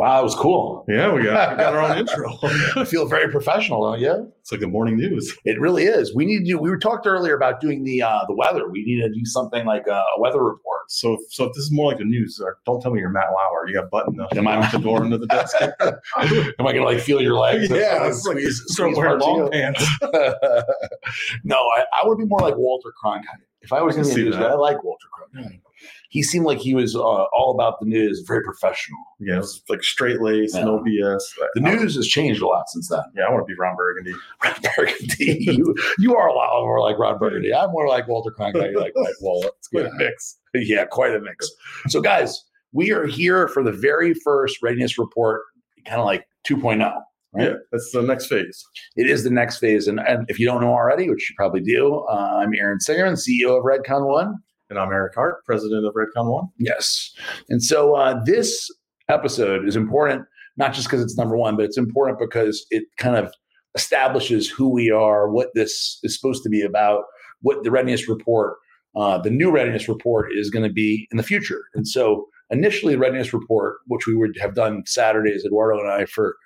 Wow, it was cool. Yeah, we got, we got our own intro. I feel very professional, don't you? It's like the morning news. It really is. We need to do. We were talked earlier about doing the uh, the weather. We need to do something like a, a weather report. So, so if this is more like the news, or don't tell me you're Matt Lauer. You got button the, Am I- at the door into the desk. Am I gonna like feel your legs? Yeah, it's like squeeze wearing long pants. no, I, I would be more like Walter Cronkite. If I was I going can to be a news guy, I like Walter Cronkite. He seemed like he was uh, all about the news, very professional. Yeah, it's like straight lace, Yeah. no BS. The news has changed a lot since then. Yeah, I want to be Ron Burgundy. Ron Burgundy, you, you are a lot more like Ron Burgundy. I'm more like Walter Cronkite. Like Mike. It's quite Yeah. a mix. Yeah, quite a mix. So, guys, we are here for the very first readiness report, kind of like 2.0. Right. Yeah, that's the next phase. It is the next phase. And, and if you don't know already, which you probably do, uh, I'm Aaron Singerman, CEO of Redcon One. And I'm Eric Hart, president of Redcon One. Yes. And so uh, this episode is important, not just because it's number one, but it's important because it kind of establishes who we are, what this is supposed to be about, what the readiness report, uh, the new readiness report is going to be in the future. And so initially, the readiness report, which we would have done Saturdays, Eduardo and I, for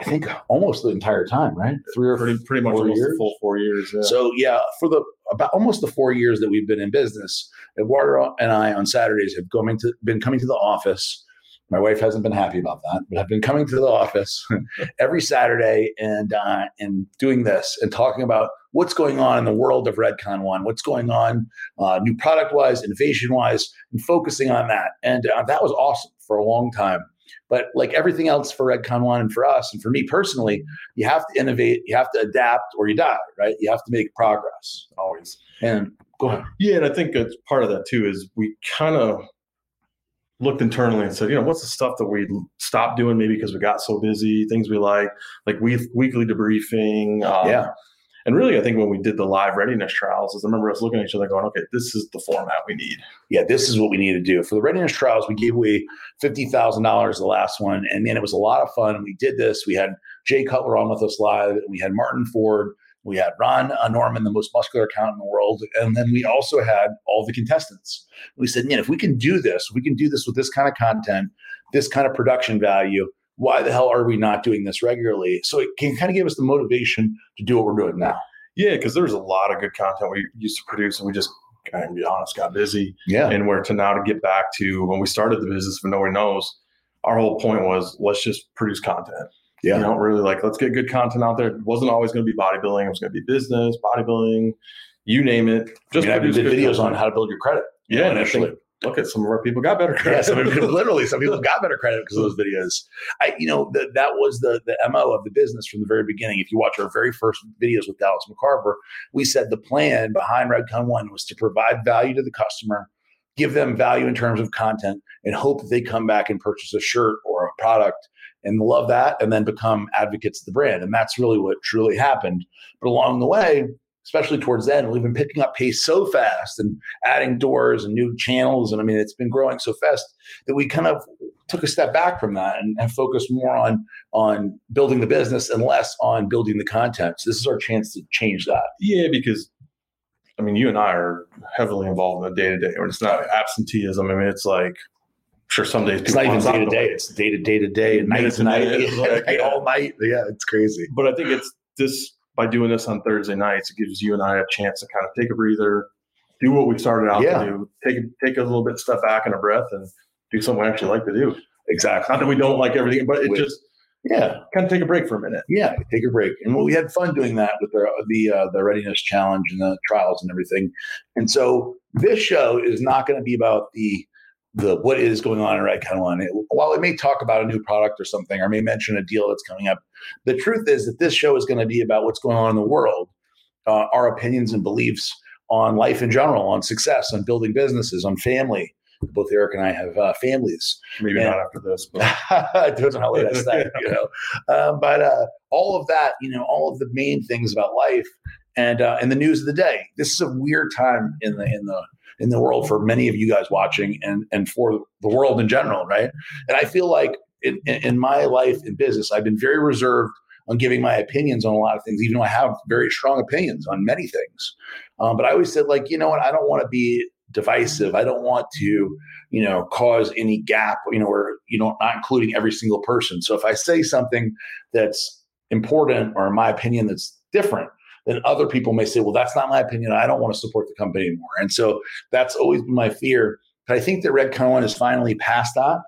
I think almost the entire time, right? Three or Pretty, pretty much almost years? the full four years. Yeah. so yeah, for the about almost the four years that we've been in business, Eduardo and I on Saturdays have coming to been coming to the office. My wife hasn't been happy about that, but I've been coming to the office every Saturday and uh, and doing this and talking about what's going on in the world of Redcon One, what's going on uh, new product wise, innovation wise, and focusing on that. And uh, that was awesome for a long time. But like everything else for Redcon One and for us and for me personally, you have to innovate, you have to adapt, or you die. Right? You have to make progress always. And go ahead. Yeah, and I think it's part of that too is we kind of looked internally and said, you know, what's the stuff that we stopped doing maybe because we got so busy, things we like, like we weekly debriefing. Um, Yeah. And really, I think when we did the live readiness trials, is I remember us looking at each other going, okay, this is the format we need. yeah, this is what we need to do. For the readiness trials, we gave away $50,000 the last one. And man, it was a lot of fun. We did this. We had Jay Cutler on with us live. We had Martin Ford. We had Ron uh, Norman, the most muscular accountant in the world. And then we also had all the contestants. We said, man, if we can do this, we can do this with this kind of content, this kind of production value. Why the hell are we not doing this regularly? So it can kind of give us the motivation to do what we're doing now. Yeah, because there's a lot of good content we used to produce, and we just, I be honest, got busy. Yeah. And where to now to get back to when we started the business, but nobody knows, our whole point was let's just produce content. Yeah. You know, really like let's get good content out there. It wasn't always going to be bodybuilding. It was going to be business, bodybuilding, you name it. Just I, mean, I did good videos on how to build your credit. Yeah, initially. Look at some of our people got better Yeah, credit. some people, literally, some people got better credit because of those videos. I, you know, the, that was the the mo of the business from the very beginning. If you watch our very first videos with Dallas McCarver, we said the plan behind Redcon One was to provide value to the customer, give them value in terms of content, and hope that they come back and purchase a shirt or a product and love that, and then become advocates of the brand. And that's really what truly happened. But along the way. Especially towards then, we've been picking up pace so fast and adding doors and new channels. And I mean, it's been growing so fast that we kind of took a step back from that and, and focused more on on building the business and less on building the content. So this is our chance to change that. yeah, because I mean, you and I are heavily involved in the day to day, or it's not absenteeism. I mean, it's like sure some days It's not even day to day; it's day to day to day and night to and night, minutes, like, night, yeah. all night. Yeah, it's crazy. but I think it's this by doing this on Thursday nights, it gives you and I a chance to kind of take a breather, do what we started out Yeah. to do, take a- take a little bit step back and a breath, and do something we actually like to do. Exactly. Not that we don't like everything, but it just Yeah, kind of take a break for a minute. yeah. Take a break, and we had fun doing that with the the uh, the readiness challenge and the trials and everything. And so this show is not going to be about the the what is going on in Redcon One. It, while it may talk about a new product or something, or may mention a deal that's coming up, the truth is that this show is going to be about what's going on in the world, uh, our opinions and beliefs on life in general, on success, on building businesses, on family. Both Eric and I have uh, families. Maybe Yeah. not after this, but it depends on how late I stay, you know. Um, but uh, all of that, you know, all of the main things about life and uh, and the news of the day. This is a weird time in the in the in the world for many of you guys watching and and for the world in general, right? And I feel like in, in my life in business, I've been very reserved on giving my opinions on a lot of things, even though I have very strong opinions on many things. Um, but I always said, like, you know what? I don't want to be divisive. I don't want to, you know, cause any gap, you know, where you know, not including every single person. So if I say something that's important or in my opinion that's different, then other people may say, well, that's not my opinion. I don't want to support the company anymore. And so that's always been my fear. But I think that Redcon is finally past that.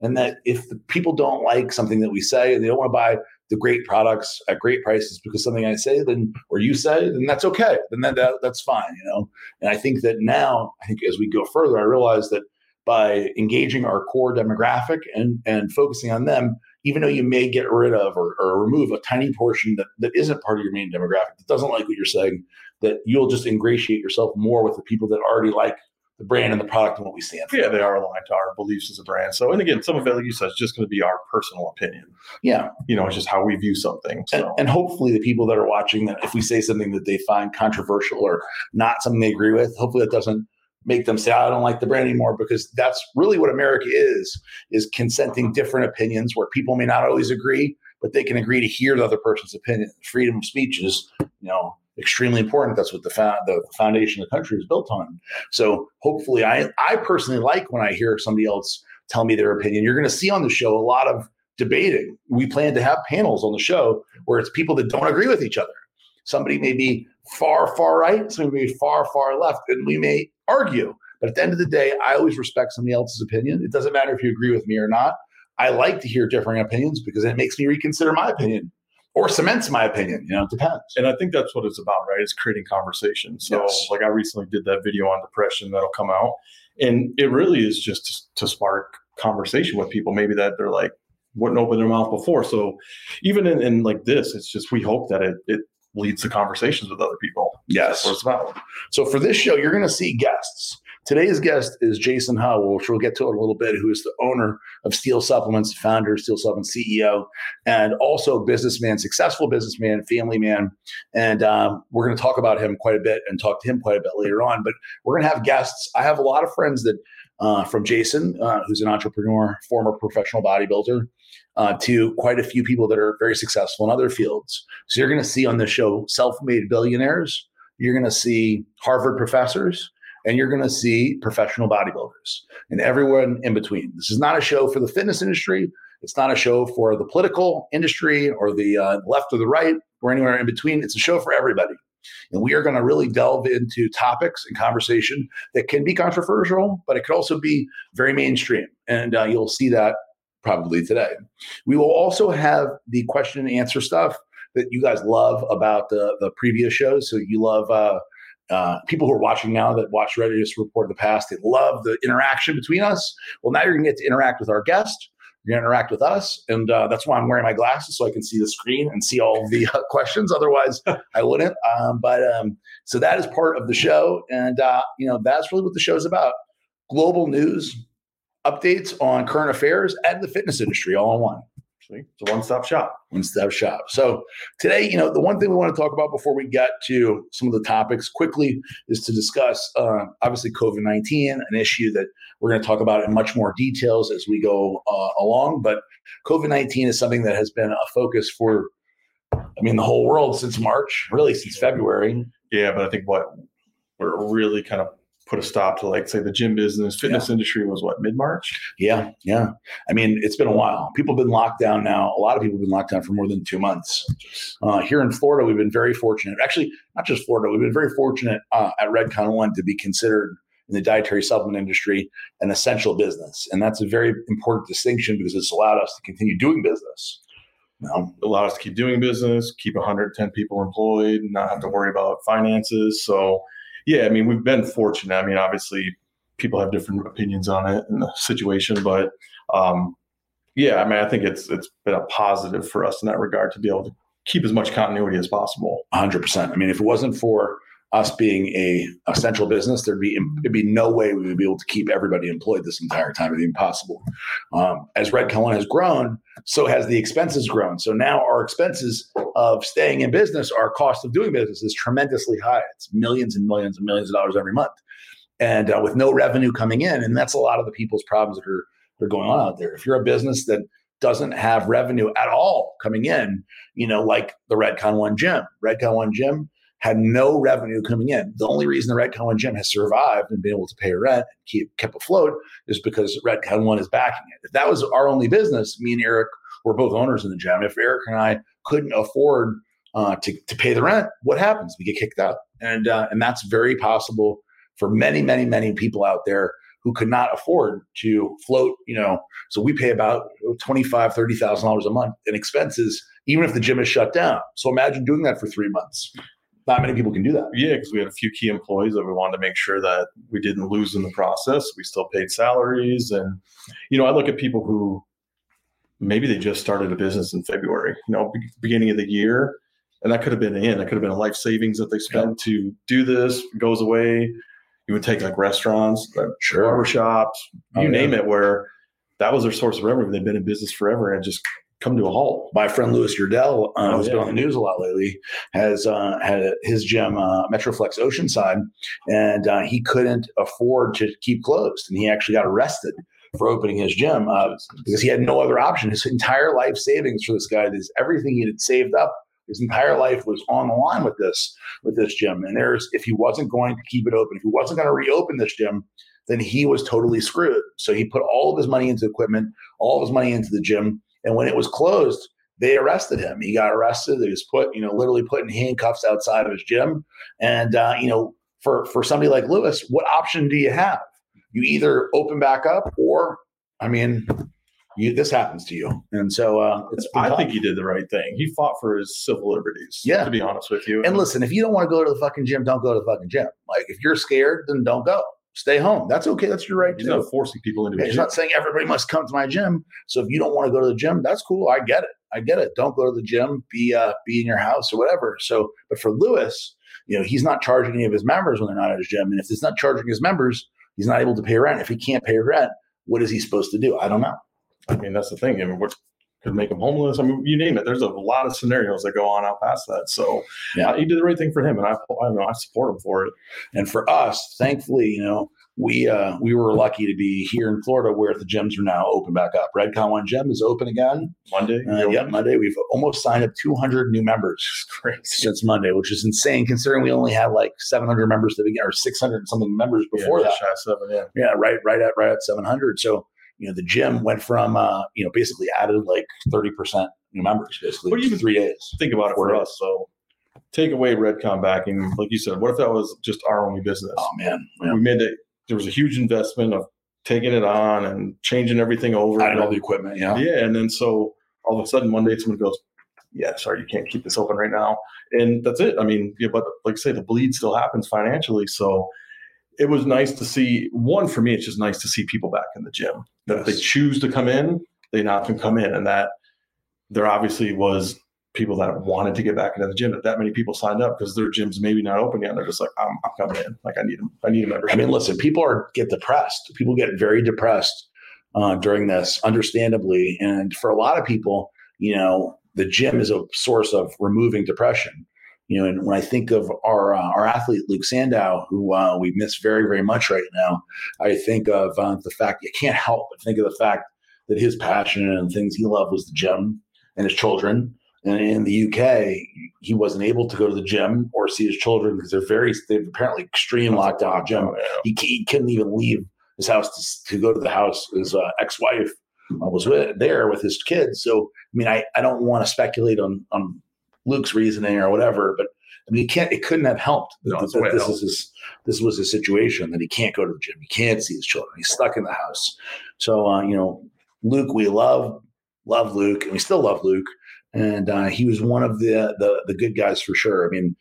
And that if people don't like something that we say and they don't want to buy the great products at great prices because something I say then or you say, then that's okay. Then that, that that's fine, you know. And I think that now, I think as we go further, I realize that by engaging our core demographic and and focusing on them, even though you may get rid of or, or remove a tiny portion that, that isn't part of your main demographic that doesn't like what you're saying, that you'll just ingratiate yourself more with the people that already like the brand and the product and what we stand for. Yeah, they are aligned to our beliefs as a brand. So, and again, some of it, like you said, is just going to be our personal opinion. Yeah. You know, it's just how we view something. So. And, and, hopefully, the people that are watching that, if we say something that they find controversial or not something they agree with, hopefully that doesn't make them say, I don't like the brand anymore, because that's really what America is, is consenting different opinions where people may not always agree, but they can agree to hear the other person's opinion. Freedom of speech is, you know, extremely important. That's what the, fa- the foundation of the country is built on. So hopefully, I I personally like when I hear somebody else tell me their opinion. You're going to see on the show a lot of debating. We plan to have panels on the show where it's people that don't agree with each other. Somebody may be far far right, somebody may be far far left, and we may argue. But at the end of the day, I always respect somebody else's opinion. It doesn't matter if you agree with me or not. I like to hear differing opinions because it makes me reconsider my opinion or cements my opinion. You know, it depends. And I think that's what it's about, right? It's creating conversation. So, yes. like I recently did that video on depression that'll come out, and it really is just to, to spark conversation with people. Maybe that they're like wouldn't open their mouth before. So, even in, in like this, it's just we hope that it it leads to conversations with other people. Yes, that's what about. So for this show, you're going to see guests. Today's guest is Jason Huh, which we'll get to in a little bit, who is the owner of Steel Supplements, founder of Steel Supplements, CEO, and also businessman, successful businessman, family man. And um, we're going to talk about him quite a bit and talk to him quite a bit later on. But we're going to have guests. I have a lot of friends that uh, from Jason, uh, who's an entrepreneur, former professional bodybuilder, uh, to quite a few people that are very successful in other fields. So you're going to see on the show self-made billionaires. You're going to see Harvard professors and you're going to see professional bodybuilders and everyone in between. This is not a show for the fitness industry. It's not a show for the political industry or the uh, left or the right or anywhere in between. It's a show for everybody. And we are going to really delve into topics and conversation that can be controversial, but it could also be very mainstream. And uh, you'll see that probably today. We will also have the question and answer stuff that you guys love about the, the previous shows. So you love uh, uh, people who are watching now that watch Readiness Report in the past, they love the interaction between us. Well, now you're going to get to interact with our guest. You're going to interact with us. And uh, that's why I'm wearing my glasses so I can see the screen and see all the uh, questions. Otherwise, I wouldn't. Um, but um, so that is part of the show. And, uh, you know, that's really what the show is about global news, updates on current affairs, and the fitness industry all in one. It's a one stop shop. One stop shop. So today, you know, the one thing we want to talk about before we get to some of the topics quickly is to discuss uh, obviously COVID 19, an issue that we're going to talk about in much more details as we go uh, along. But COVID 19 is something that has been a focus for, I mean, the whole world since March, really since February. Yeah, but I think what we're really kind of put a stop to like say the gym business. Fitness yeah. industry was what mid-march? Yeah yeah. I mean it's been a while. People have been locked down now. A lot of people have been locked down for more than two months. Uh, here in florida we've been very fortunate. Actually not just florida we've been very fortunate uh, at redcon one to be considered in the dietary supplement industry an essential business. And that's a very important distinction because it's allowed us to continue doing business. Know, allowed us to keep doing business keep 110 people employed not have to worry about finances. So yeah, I mean, we've been fortunate. I mean, obviously, people have different opinions on it and the situation, but um, yeah, I mean, I think it's it's been a positive for us in that regard to be able to keep as much continuity as possible. 100%. I mean, if it wasn't for us being a essential business, there'd be there'd be no way we would be able to keep everybody employed this entire time. It'd be impossible. Um, as Redcon One has grown, so has the expenses grown. So now our expenses of staying in business, our cost of doing business is tremendously high. It's millions and millions and millions of dollars every month, and uh, with no revenue coming in, and that's a lot of the people's problems that are that are going on out there. If you're a business that doesn't have revenue at all coming in, you know, like the Redcon One Gym, Redcon One Gym had no revenue coming in. The only reason the Redcon One gym has survived and been able to pay rent and keep kept afloat is because Red Redcon One is backing it. If that was our only business, me and Eric were both owners in the gym. If Eric and I couldn't afford uh, to, to pay the rent, what happens? We get kicked out. And, uh, and that's very possible for many, many, many people out there who could not afford to float, you know. So we pay about $25,000, $30,000 a month in expenses, even if the gym is shut down. So imagine doing that for three months. Not many people can do that. Yeah, because we had a few key employees that we wanted to make sure that we didn't lose in the process. We still paid salaries. And, you know, I look at people who maybe they just started a business in February, you know, beginning of the year. And that could have been in, that could have been a life savings that they spent yeah. to do this, goes away. You would take like restaurants, like sure. barber shops, you oh, name yeah. it, where that was their source of revenue. They've been in business forever and just come to a halt. My friend Louis Uridel, uh, oh, who's yeah. been on the news a lot lately, has uh, had his gym, uh, Metroflex Oceanside, and uh, he couldn't afford to keep closed, and he actually got arrested for opening his gym uh, because he had no other option. His entire life savings for this guy, this everything he had saved up, his entire life was on the line with this with this gym. And there's if he wasn't going to keep it open, if he wasn't going to reopen this gym, then he was totally screwed. So he put all of his money into equipment, all of his money into the gym, and when it was closed, they arrested him. He got arrested. He was put, you know, literally put in handcuffs outside of his gym. And uh, you know, for for somebody like Lewis, what option do you have? you either open back up or, I mean, you, this happens to you. And so uh, I think he did the right thing. He fought for his civil liberties. Yeah. To be honest with you. And listen, if you don't want to go to the fucking gym, don't go to the fucking gym. Like if you're scared, then don't go. Stay home. That's okay. That's your right. He's too. not forcing people into. He's not saying everybody must come to my gym. So if you don't want to go to the gym, that's cool. I get it. I get it. Don't go to the gym. Be uh, be in your house or whatever. So, but for Lewis, you know, he's not charging any of his members when they're not at his gym. And if he's not charging his members, He's not able to pay rent. If he can't pay rent, what is he supposed to do? I don't know. I mean, that's the thing. I mean, what could make him homeless? I mean, you name it. There's a lot of scenarios that go on out past that. So, yeah, uh, he did the right thing for him, and I, I, know, I support him for it. And for us, thankfully, you know, we uh, we were lucky to be here in Florida where the gyms are now open back up. Redcon One Gym is open again Monday. Uh, yeah, Monday. We've almost signed up 200 new members since Monday, which is insane considering we only had like 700 members to begin or 600 something members before yeah, that. Seven, yeah, yeah, right, right at right at 700. So you know the gym went from uh, you know basically added like 30 percent new members basically. What do you three days? Think about it for days. us. So take away Redcon backing, like you said. What if that was just our only business? Oh man, yeah. we made it there was a huge investment of taking it on and changing everything over. Adding all the equipment, yeah. Yeah. And then so all of a sudden one day someone goes, Yeah, sorry, you can't keep this open right now. And that's it. I mean, yeah, but like I say, the bleed still happens financially. So it was nice to see one for me, it's just nice to see people back in the gym. That yes. if they choose to come in, they not can come in. And that there obviously was people that wanted to get back into the gym. That that many people signed up because their gym's maybe not open yet. They're just like, I'm, I'm coming in. Like I need them. I need a membership. I mean, listen, people are get depressed. People get very depressed uh, during this, understandably. And for a lot of people, you know, the gym is a source of removing depression. You know, and when I think of our uh, our athlete Luke Sandoe, who uh, we miss very very much right now, I think of uh, the fact you can't help but think of the fact that his passion and things he loved was the gym and his children and in the UK, he wasn't able to go to the gym or see his children because they're very, they're apparently extreme lockdown gym. He, he, couldn't even leave his house to, to go to the house. His uh, ex wife was with, there with his kids. So, I mean, I, I don't want to speculate on, on Luke's reasoning or whatever, but I mean, he can't, it couldn't have helped. No, that, that this, is his, this was his situation that he can't go to the gym. He can't see his children. He's stuck in the house. So, uh, you know, Luke, we love, love Luke, and we still love Luke and uh, he was one of the, the, the good guys for sure. I mean,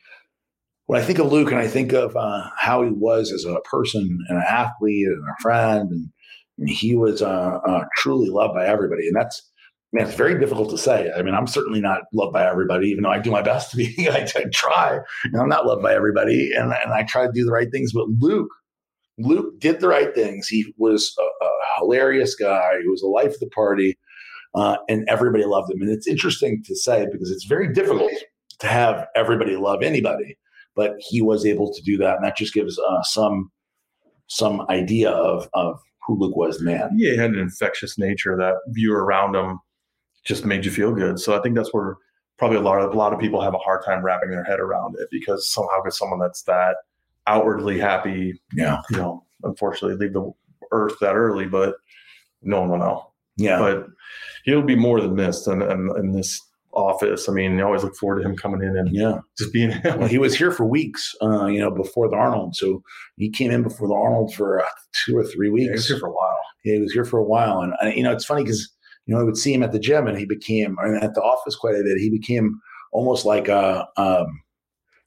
when I think of Luke and I think of uh, how he was as a person and an athlete and a friend, and, and he was uh, uh truly loved by everybody, and that's man, it's very difficult to say. I mean, I'm certainly not loved by everybody, even though I do my best to be. I, try, and I'm not loved by everybody, and and I try to do the right things. But Luke, Luke did the right things. He was a, a hilarious guy. He was the life of the party uh, and everybody loved him. And it's interesting to say because it's very difficult to have everybody love anybody, but he was able to do that, and that just gives uh, some some idea of of who Luke was, man. Yeah, he had an infectious nature that view around him just made you feel good. So I think that's where probably a lot of a lot of people have a hard time wrapping their head around it because somehow could someone that's that outwardly happy, Yeah. you know, unfortunately leave the earth that early, but no one will know. Yeah. But he'll be more than missed in, in, in this office. I mean, I always look forward to him coming in and yeah. just being him. Well, he was here for weeks, uh, you know, before the Arnold. So he came in before the Arnold for uh, two or three weeks. Yeah, he was here for a while. Yeah, he was here for a while, and uh, you know, it's funny because you know I would see him at the gym, and he became or at the office quite a bit. He became almost like a, um,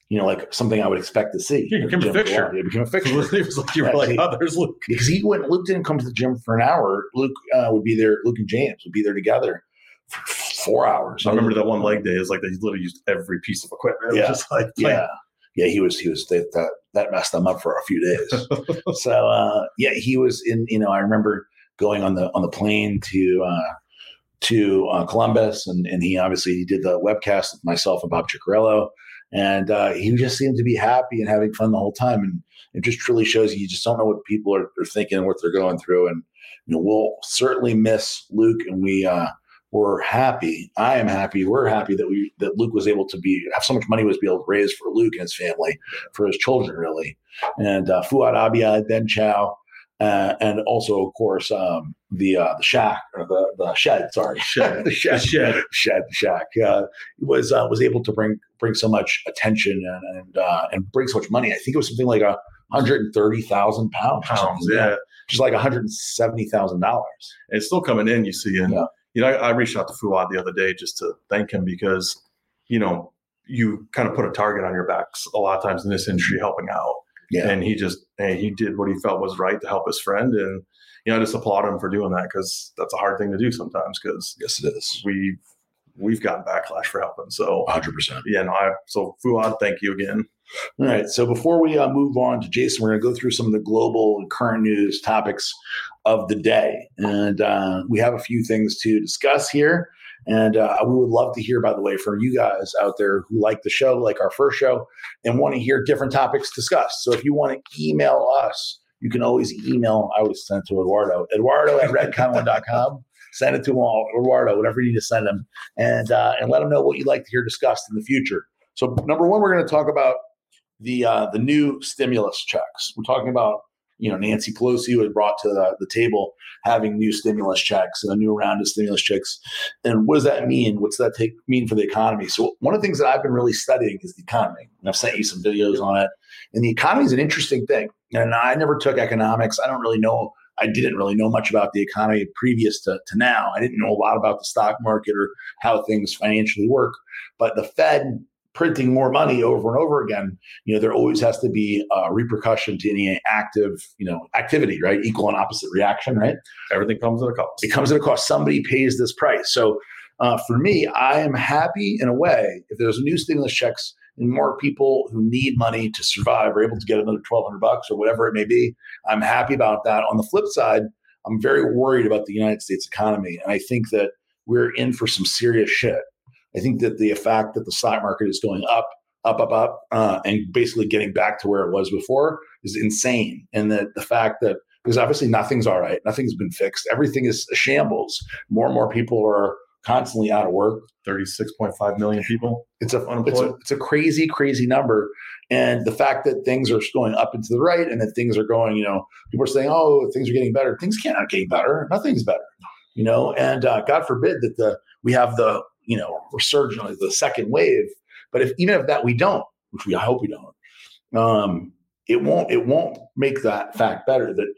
you know, like something I would expect to see. He became a fixture. He became a It fixture was like you were Yeah, like, oh, there's Luke. because he went. Luke didn't come to the gym for an hour. Luke uh, would be there. Luke and James would be there together for four hours. I remember that one leg day is like they literally used every piece of equipment. Yeah. just like Yeah, yeah, he was. He was that that, that messed him up for a few days. so uh, yeah, he was in. You know, I remember going on the on the plane to uh, to uh, Columbus, and and he obviously he did the webcast with myself and Bob Cicherillo, and uh, he just seemed to be happy and having fun the whole time, and it just truly shows you just don't know what people are, are thinking and what they're going through, and you know we'll certainly miss Luke, and we. Uh, we're happy. I am happy. We're happy that we that Luke was able to be have so much money was be able to raise for Luke and his family, for his children, really. And uh, Fouad Abiad, Ben Chow, uh, and also of course um, the uh, the shack or the the shed. Sorry, Shed. the shed, The shed. shed, the shack. Uh, was uh, was able to bring bring so much attention and and, uh, and bring so much money. I think it was something like a hundred and thirty thousand pounds. pounds. Yeah. just like one hundred and seventy thousand dollars. It's still coming in, you see. And, Yeah. you know, I, I reached out to Fouad the other day just to thank him because, you know, you kind of put a target on your backs a lot of times in this industry helping out. Yeah. And he just, he did what he felt was right to help his friend. And, you know, I just applaud him for doing that because that's a hard thing to do sometimes because Yes, it is. we, we've gotten backlash for helping. So, hundred percent. yeah, no, I, so Fouad, thank you again. All right. So before we uh, move on to Jason, we're going to go through some of the global and current news topics of the day. And uh, we have a few things to discuss here. And uh, we would love to hear, by the way, from you guys out there who like the show, like our first show, and want to hear different topics discussed. So if you want to email us, you can always email. I always send to Eduardo, Eduardo at redconone.com. Send it to all, Eduardo, whatever you need to send him, and uh, and let him know what you'd like to hear discussed in the future. So number one, we're going to talk about the uh, the new stimulus checks. We're talking about you know Nancy Pelosi had brought to the, the table having new stimulus checks and a new round of stimulus checks, and what does that mean? What's that take mean for the economy? So one of the things that I've been really studying is the economy, and I've sent you some videos on it. And the economy is an interesting thing, and I never took economics. I don't really know. I didn't really know much about the economy previous to, to now. I didn't know a lot about the stock market or how things financially work. But the Fed printing more money over and over again, you know, there always has to be a repercussion to any active, you know, activity, right? Equal and opposite reaction, right? Everything comes at a cost. It comes at a cost. Somebody pays this price. So uh, for me, I am happy in a way if there's new stimulus checks and more people who need money to survive are able to get another 1200 bucks or whatever it may be. I'm happy about that. On the flip side, I'm very worried about the United States economy. And I think that we're in for some serious shit. I think that the fact that the stock market is going up, up, up, up, uh, and basically getting back to where it was before is insane. And that the fact that because obviously nothing's all right, nothing's been fixed, everything is a shambles. More and more people are constantly out of work. 36.5 million people. It's a it's a, it's a crazy, crazy number. And the fact that things are going up and to the right, and that things are going, you know, people are saying, "Oh, things are getting better." Things cannot get better. Nothing's better, you know. And uh, God forbid that the we have the you know resurgence, the second wave. But if even if that we don't, which we I hope we don't, um, it won't it won't make that fact better. That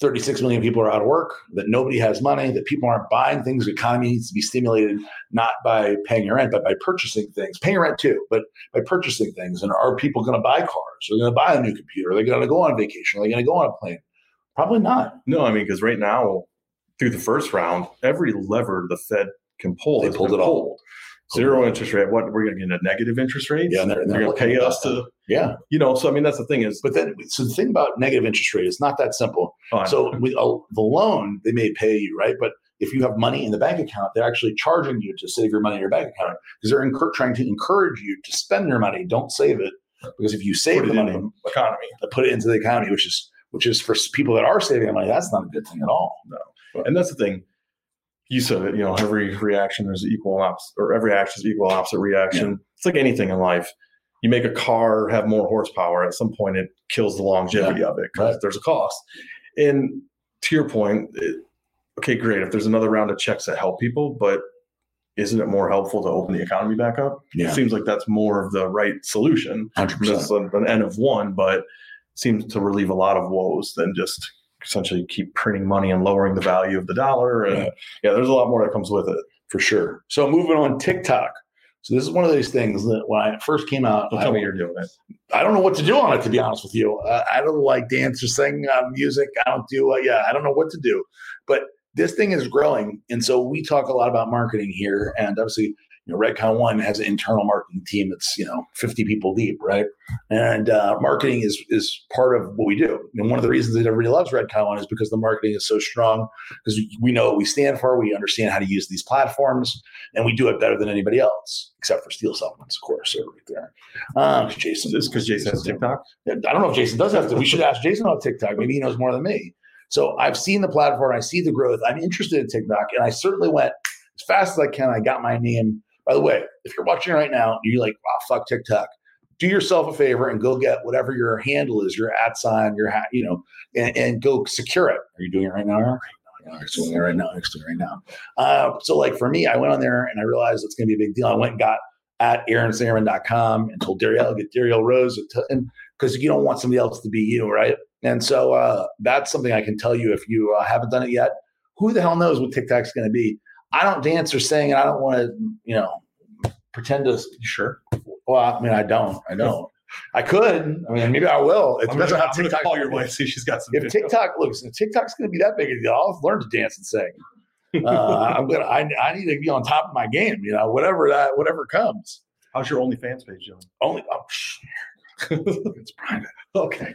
36 million people are out of work, that nobody has money, that people aren't buying things. The economy needs to be stimulated not by paying your rent, but by purchasing things. Paying rent too, but by purchasing things. And are people going to buy cars? Are they going to buy a new computer? Are they going to go on vacation? Are they going to go on a plane? Probably not. No, I mean, because right now, through the first round, every lever the Fed can pull They pulled it all. Zero interest rate. What we're going to get a negative interest rate? Yeah, and they're, they're going to pay us to, Yeah, you know. So I mean, that's the thing is, but then so the thing about negative interest rate is not that simple. oh, know. So with a, the loan, they may pay you, right? But if you have money in the bank account, they're actually charging you to save your money in your bank account because they're incur- trying to encourage you to spend your money. Don't save it because if you save the money, the economy. Uh, put it into the economy, which is which is for people that are saving money. That's not a good thing at all. No. And that's the thing. You said it. You know, every reaction there's equal opposite, or every action is equal opposite reaction. Yeah. It's like anything in life. You make a car have more horsepower. At some point, it kills the longevity yeah. of it because right. there's a cost. And to your point, it, okay, great. If there's another round of checks that help people, but isn't it more helpful to open the economy back up? Yeah. It seems like that's more of the right solution. 100%. an end of one, but seems to relieve a lot of woes than just essentially keep printing money and lowering the value of the dollar. And yeah, yeah there's a lot more that comes with it. For sure. So moving on TikTok. So this is one of those things that when I first came out, tell me you're doing it. I don't know what to do on it, to be honest with you. Uh, I don't like dance or sing uh, music. I don't do, uh, yeah, I don't know what to do. But this thing is growing. And so we talk a lot about marketing here. And obviously, you know, Redcon One has an internal marketing team that's you know 50 people deep, right? And uh, marketing is is part of what we do. And one of the reasons that everybody loves Redcon One is because the marketing is so strong because we know what we stand for, we understand how to use these platforms, and we do it better than anybody else, except for Steel Supplements, of course, right there. Um, Jason, is because Jason has TikTok. I don't know if Jason does have to. We should ask Jason about TikTok. Maybe he knows more than me. So I've seen the platform, I see the growth. I'm interested in TikTok, and I certainly went as fast as I can. I got my name. By the way, if you're watching right now, you're like, wow, fuck TikTok. Do yourself a favor and go get whatever your handle is, your at sign, your hat, you know, and, and go secure it. Are you doing it right now? Right now. I'm doing it right now. Next to it right now. Uh, so, like for me, I went on there and I realized it's going to be a big deal. I went and got at aaronsingerman.com and told Dariel, get Dariel Rose, and because you don't want somebody else to be you, right? And so uh, that's something I can tell you if you uh, haven't done it yet. Who the hell knows what TikTok's going to be? I don't dance or sing, and I don't want to, you know, pretend to. Sure. Well, I mean, I don't. I don't. I could. I mean, maybe I will. It depends on how TikTok. Call your wife. See, she's got some. If video. TikTok looks, if TikTok's going to be that big a deal, I'll learn to dance and sing. Uh, I'm gonna. I, I need to be on top of my game. You know, whatever that, whatever comes. How's your OnlyFans page doing? Only. Oh, it's private. Okay.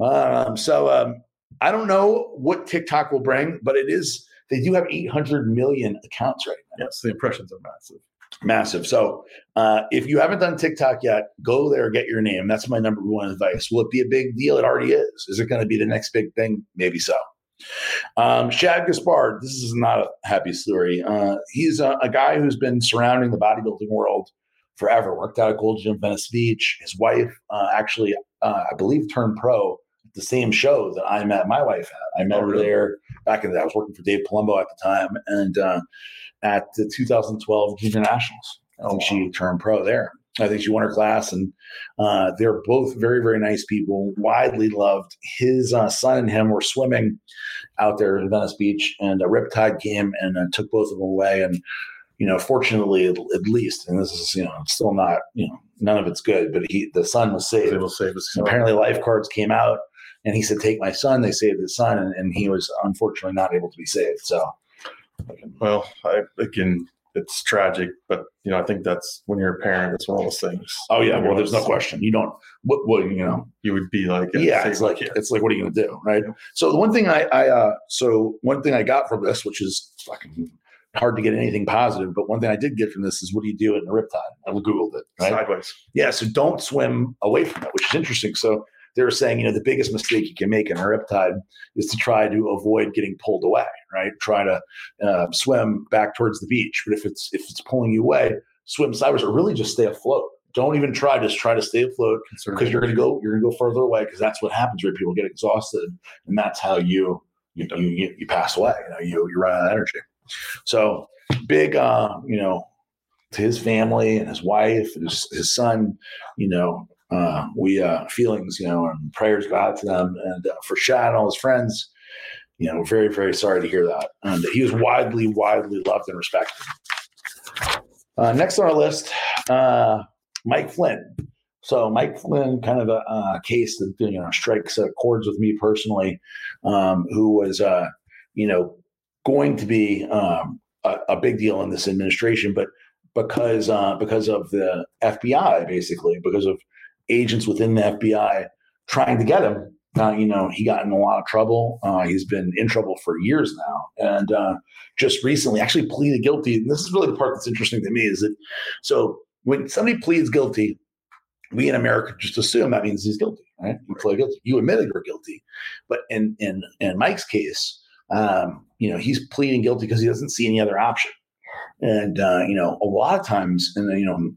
Um, so um, I don't know what TikTok will bring, but it is they do have 800 million accounts right now. Yes, the impressions are massive. Massive. So uh, if you haven't done TikTok yet, go there, get your name. That's my number one advice. Will it be a big deal? It already is. Is it going to be the next big thing? Maybe so. Um, Shad Gaspard, this is not a happy story. Uh, he's a, a, guy who's been surrounding the bodybuilding world forever. Worked out at Gold Gym Venice Beach. His wife uh, actually, uh, I believe, turned pro the same show that I met my wife at. I met oh, her there back in the day. I was working for Dave Palumbo at the time, and uh, at the 2012 Junior Nationals, I think oh, she turned pro there. I think she won her class, and uh, they're both very, very nice people, widely loved. His uh, son and him were swimming out there in Venice Beach, and a riptide came and uh, took both of them away. And you know, fortunately, at, at, least, and this is, you know, still not, you know, none of it's good, but he, the son was saved. will save us. Apparently, lifeguards came out and he said, "Take my son." They saved his son, and, and he was unfortunately not able to be saved. So, well, I again, it's tragic, but you know, I think that's when you're a parent. It's one of those things. Oh yeah, well, there's no question. You don't. What, what you know? You would be like, yeah, it's like it's like, what are you going to do, right? So the one thing I, I, uh, so one thing I got from this, which is fucking hard to get anything positive. But one thing I did get from this is what do you do in a riptide? I googled it. Right? Sideways. Yeah. So don't swim away from it, which is interesting. So they were saying, you know, the biggest mistake you can make in a riptide is to try to avoid getting pulled away. Right. Try to uh, swim back towards the beach. But if it's if it's pulling you away, swim sideways or really just stay afloat. Don't even try. Just try to stay afloat because you're going to go. You're going to go further away because that's what happens. Where people get exhausted, and that's how you you you, you pass away. You know, you you run out of energy. So big, uh, you know, to his family and his wife, and his, his son, you know, uh, we uh, feelings, you know, and prayers go out to them. And uh, for Shad and all his friends, you know, very, very sorry to hear that. And he was widely, widely loved and respected. Uh, next on our list, uh, Mike Flynn. So Mike Flynn, kind of a, a case that you know strikes chords with me personally, um, who was, uh, you know, going to be um, a, a, big deal in this administration, but because uh, because of the FBI, basically, because of agents within the FBI trying to get him, uh, you know, he got in a lot of trouble. Uh, he's been in trouble for years now, and uh, just recently, actually pleaded guilty. And this is really the part that's interesting to me is that so when somebody pleads guilty, we in America just assume that means he's guilty, right? You play guilty. You admitted you're guilty, but in in in Mike's case, um, you know, he's pleading guilty because he doesn't see any other option. And uh, you know, a lot of times, and you know,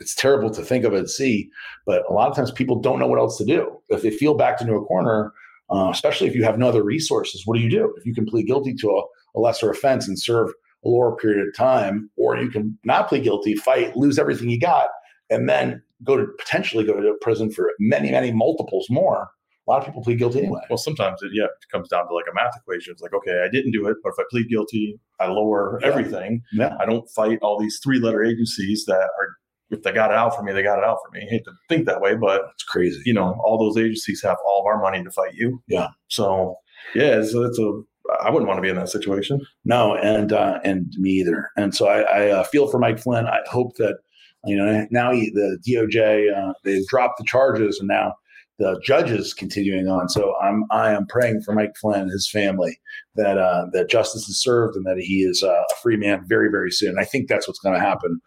it's terrible to think of it, see, but a lot of times people don't know what else to do. If they feel backed into a corner, uh, especially if you have no other resources, what do you do? If you can plead guilty to a, a lesser offense and serve a lower period of time, or you can not plead guilty, fight, lose everything you got, and then go to potentially go to prison for many, many multiples more. A lot of people plead guilty anyway. Well, sometimes it yeah it comes down to like a math equation. It's like okay, I didn't do it, but if I plead guilty, I lower Yeah. everything. Yeah. I don't fight all these three letter agencies that are if they got it out for me, they got it out for me. I hate to think that way, but It's crazy. you know, all those agencies have all of our money to fight you. Yeah. So yeah, it's, it's a I wouldn't want to be in that situation. No, and uh, and me either. And so I, I uh, feel for Mike Flynn. I hope that you know now he, the DOJ uh, they've dropped the charges, and now the judges continuing on. So I'm I am praying for Mike Flynn and his family that uh, that justice is served and that he is uh, a free man very very soon. I think that's what's going to happen.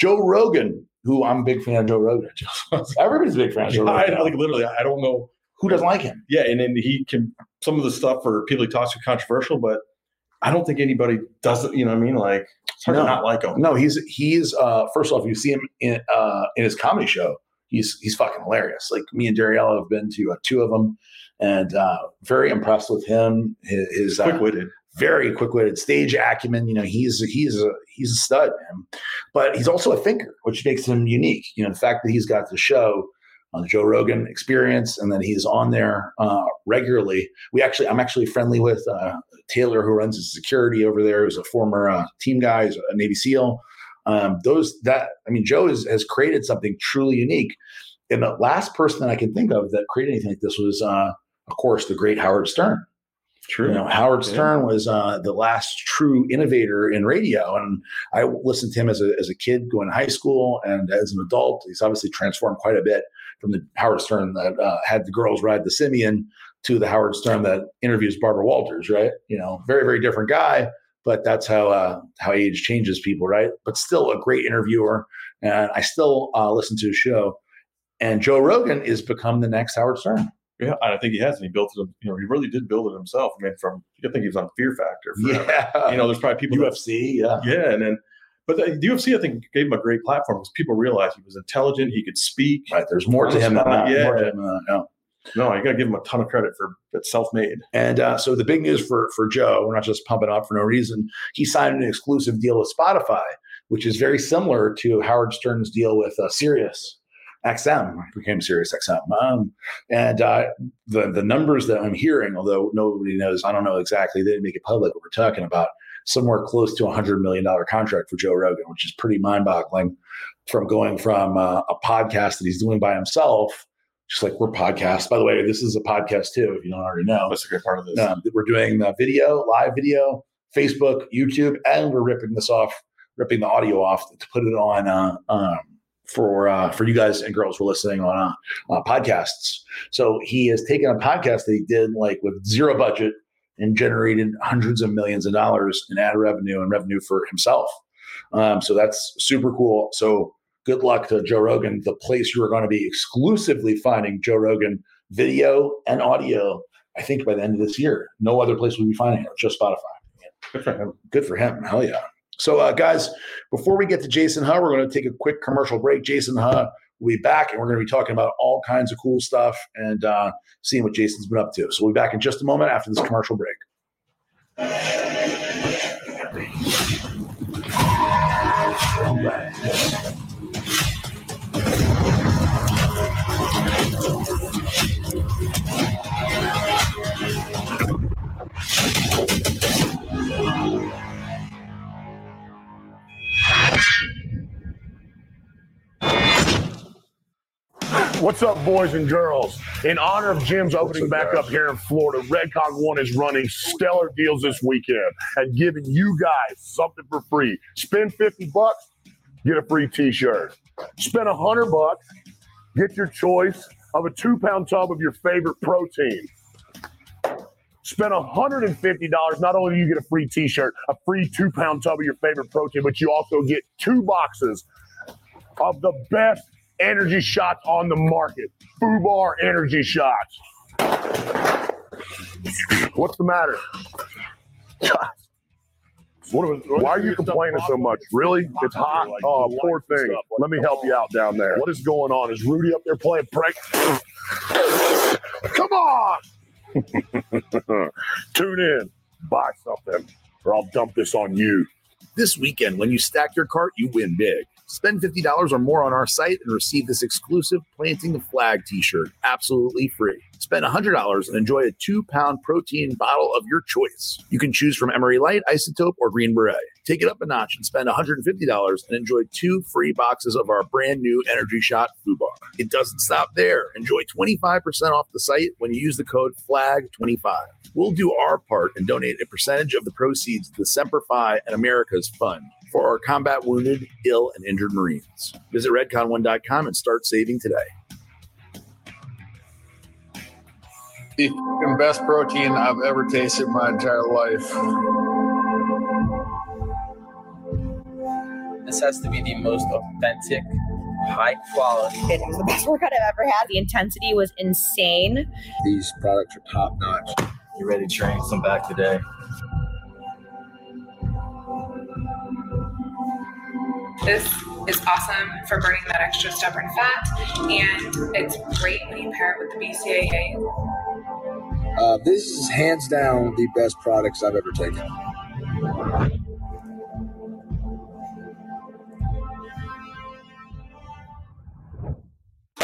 Joe Rogan, who I'm a big fan of Joe Rogan. Everybody's a big fan of Joe I, Rogan. I like literally, I don't know. who doesn't like him? Yeah, and then he can some of the stuff for people he talks to controversial, but I don't think anybody doesn't. You know what I mean? Like it's hard No. to not like him. No, he's he's uh first off, you see him in uh in his comedy show. He's he's fucking hilarious. Like me and Dariella have been to uh, two of them, and uh very impressed with him. His, his uh, Quick witted. Very quick-witted stage acumen. You know, he's he's a he's a stud, man. But he's also a thinker, which makes him unique. You know, the fact that he's got the show on the Joe Rogan Experience, and then he's on there uh, regularly. We actually, I'm actually friendly with uh, Taylor, who runs his security over there. Who's a former uh, team guy, he's a Navy SEAL. Um, those that I mean, Joe is, has created something truly unique. And the last person that I can think of that created anything like this was, uh, of course, the great Howard Stern. True. You know, Howard Yeah. Stern was uh, the last true innovator in radio, and I listened to him as a as a kid going to high school, and as an adult, he's obviously transformed quite a bit from the Howard Stern that uh, had the girls ride the Sybian to the Howard Stern that interviews Barbara Walters. Right? You know, very very different guy, but that's how uh, how age changes people, right? But still a great interviewer, and I still uh, listen to his show. And Joe Rogan is become the next Howard Stern. Yeah, and I think he has, and he built it. You know, he really did build it himself. I mean, from I think he was on Fear Factor. Forever. Yeah, You know, there's probably people. that- UFC. Yeah. yeah, and then, but the, the UFC I think gave him a great platform because people realized he was intelligent. He could speak. Right. There's more to him than that. Yeah. More to him than that, no. No, you got to give him a ton of credit for it's self-made. And uh, so the big news for for Joe, we're not just pumping up for no reason. He signed an exclusive deal with Spotify, which is very similar to Howard Stern's deal with uh, Sirius XM, became Sirius XM. Um, and uh, the the numbers that I'm hearing, although nobody knows, I don't know exactly. They didn't make it public. What we're talking about somewhere close to a hundred million dollar contract for Joe Rogan, which is pretty mind boggling. From going from uh, a podcast that he's doing by himself, just like we're podcasts. By the way, this is a podcast too. If you don't already know, That's a great part of this. um, we're doing uh, video, live video, Facebook, YouTube, and we're ripping this off, ripping the audio off to put it on uh, um, for uh, for you guys and girls who are listening on uh, uh, podcasts. So he has taken a podcast that he did like with zero budget and generated hundreds of millions of dollars in ad revenue and revenue for himself. Um, so that's super cool. So good luck to Joe Rogan, the place you are going to be exclusively finding Joe Rogan video and audio I think by the end of this year. No other place will be finding it, just Spotify. Good for him. Good for him. Hell yeah. So, uh, guys, before we get to Jason Huh, we're going to take a quick commercial break. Jason Huh will be back, and we're going to be talking about all kinds of cool stuff and uh, seeing what Jason's been up to. So, we'll be back in just a moment after this commercial break. What's up, boys and girls? In honor of gyms opening back up here in Florida, Redcon One is running stellar deals this weekend and giving you guys something for free. Spend 50 bucks, get a free t-shirt. Spend 100 bucks, get your choice of a two pound tub of your favorite protein. Spend $150. Not only do you get a free t shirt, a free two pound tub of your favorite protein, but you also get two boxes of the best energy shots on the market. Fubar energy shots. What's the matter? Why are you complaining so much? Really? It's hot. Oh, poor thing. Let me help you out down there. What is going on? Is Rudy up there playing prank? Come on! Tune in, buy something, or I'll dump this on you. This weekend, when you stack your cart, you win big. Spend $50 or more on our site and receive this exclusive Planting the Flag t shirt absolutely free. Spend $100 and enjoy a two pound protein bottle of your choice. You can choose from MRE Lite, Isotope, or Green Beret. Take it up a notch and spend $150 and enjoy two free boxes of our brand new Energy Shot Food Bar. It doesn't stop there. Enjoy 25% off the site when you use the code FLAG25. We'll do our part and donate a percentage of the proceeds to the Semper Fi and America's Fund for our combat wounded, ill, and injured Marines. Visit redcon1.com and start saving today. The best protein I've ever tasted in my entire life. This has to be the most authentic, high quality. It was the best workout I've ever had. The intensity was insane. These products are top notch. You ready to train? Come back today. This is awesome for burning that extra stubborn fat, and it's great when you pair it with the BCAA. Uh, this is hands down the best products I've ever taken.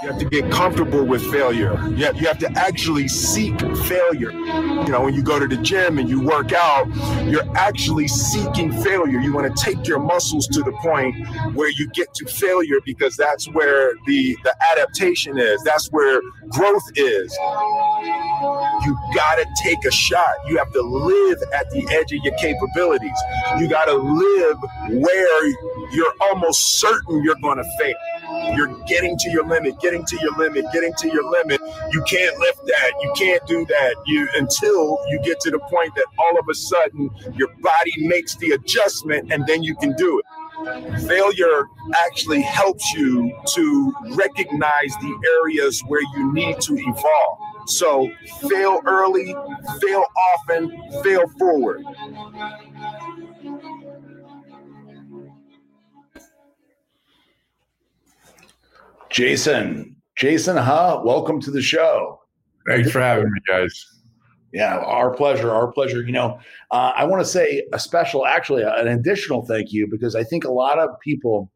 You have to get comfortable with failure. You have, you have to actually seek failure. You know, when you go to the gym and you work out, you're actually seeking failure. You want to take your muscles to the point where you get to failure because that's where the, the adaptation is, that's where growth is. You got to take a shot. You have to live at the edge of your capabilities. You got to live where you're almost certain you're going to fail. You're getting to your limit, getting to your limit, getting to your limit. You can't lift that. You can't do that. You until you get to the point that all of a sudden your body makes the adjustment and then you can do it. Failure actually helps you to recognize the areas where you need to evolve. So fail early, fail often, fail forward. Jason, Jason, Huh? Welcome to the show. Thanks for having me, guys. Yeah, our pleasure. Our pleasure. You know, uh, I want to say a special, actually, an additional thank you because I think a lot of people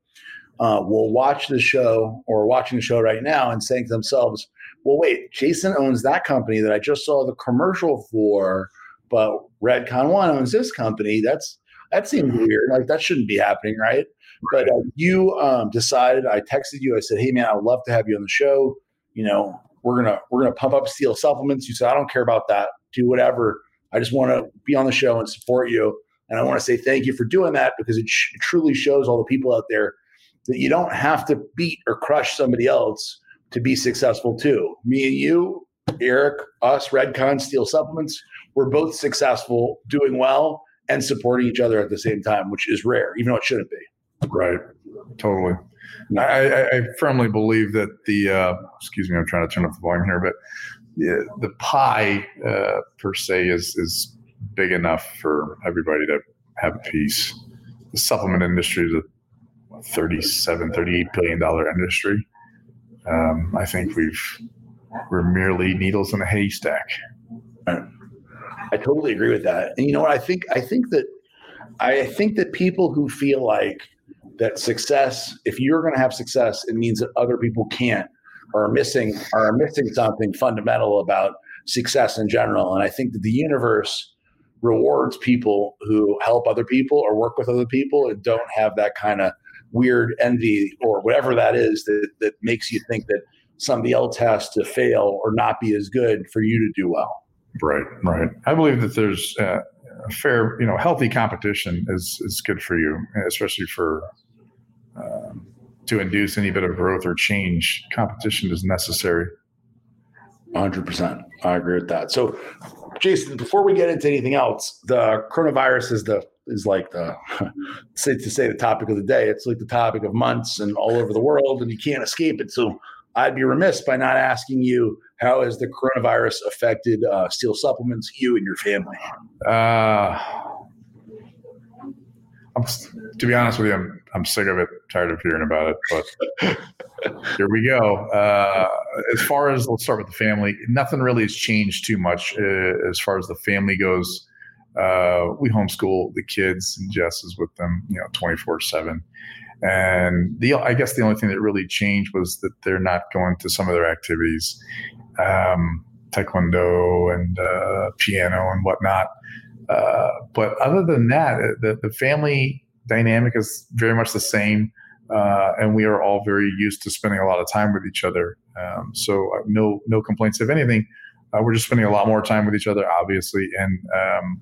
uh, will watch the show or watching the show right now and saying to themselves, well, wait, Jason owns that company that I just saw the commercial for, but Redcon One owns this company. That's that seems weird. Like that shouldn't be happening, right? But uh, you um, decided. I texted you. I said, "Hey, man, I would love to have you on the show. You know, we're gonna we're gonna pump up steel supplements." You said, "I don't care about that. Do whatever. I just want to be on the show and support you." And I want to say thank you for doing that because it, sh- it truly shows all the people out there that you don't have to beat or crush somebody else to be successful too. Me and you, Eric, us, Redcon Steel Supplements, we're both successful, doing well, and supporting each other at the same time, which is rare, even though it shouldn't be. Right. Totally. I, I, firmly believe that the, uh, excuse me, I'm trying to turn up the volume here, but the, the pie uh, per se is, is big enough for everybody to have a piece. The supplement industry is a 37, 38 billion dollar industry. Um, I think we've, we're merely needles in a haystack. I totally agree with that. And you know what? I think I think that I think that people who feel like that success, if you're going to have success, it means that other people can't or are missing are missing something fundamental about success in general. And I think that the universe rewards people who help other people or work with other people and don't have that kind of weird envy or whatever that is that, that makes you think that somebody else has to fail or not be as good for you to do well. Right, right. I believe that there's uh, a fair, you know, healthy competition is is good for you, especially for um, to induce any bit of growth or change. Competition is necessary. 100%. I agree with that. So, Jason, before we get into anything else, the coronavirus is the is like the say to say the topic of the day. It's like the topic of months and all over the world, and you can't escape it. So, I'd be remiss by not asking you How has the coronavirus affected uh, Steel Supplements, you and your family? Uh, I'm, to be honest with you, I'm, I'm sick of it, tired of hearing about it. But here we go. Uh, as far as let's start with the family, nothing really has changed too much uh, as far as the family goes. Uh, we homeschool the kids, and Jess is with them, you know, 24 seven. And the I guess the only thing that really changed was that they're not going to some of their activities, um, taekwondo and uh, piano and whatnot. Uh, but other than that, the, the family dynamic is very much the same. Uh, and we are all very used to spending a lot of time with each other. Um, so uh, no no complaints. If anything, uh, we're just spending a lot more time with each other, obviously, and um,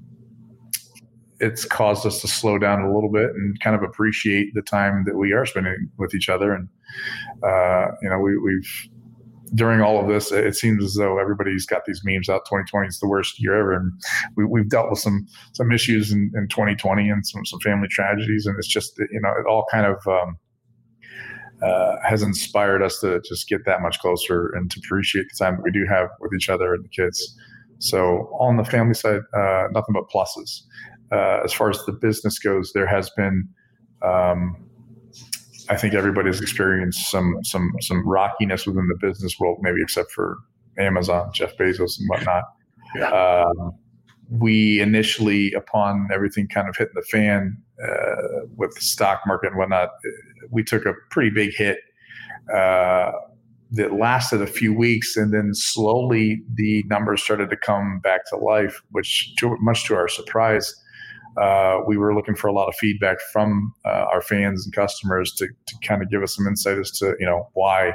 it's caused us to slow down a little bit and kind of appreciate the time that we are spending with each other. And uh, you know, we, we've during all of this, it seems as though everybody's got these memes out. 2020 is the worst year ever, and we, have dealt with some some issues in, in 2020 and some some family tragedies, and it's just you know it all kind of um, uh, has inspired us to just get that much closer and to appreciate the time that we do have with each other and the kids. So on the family side, uh, nothing but pluses uh, as far as the business goes, there has been, um, I think everybody's experienced some some some rockiness within the business world, maybe except for Amazon, Jeff Bezos, and whatnot. Yeah. Um, we initially, upon everything kind of hitting the fan uh, with the stock market and whatnot, we took a pretty big hit uh, that lasted a few weeks, and then slowly the numbers started to come back to life, which, to, much to our surprise, uh, we were looking for a lot of feedback from uh, our fans and customers to, to kind of give us some insight as to you know why,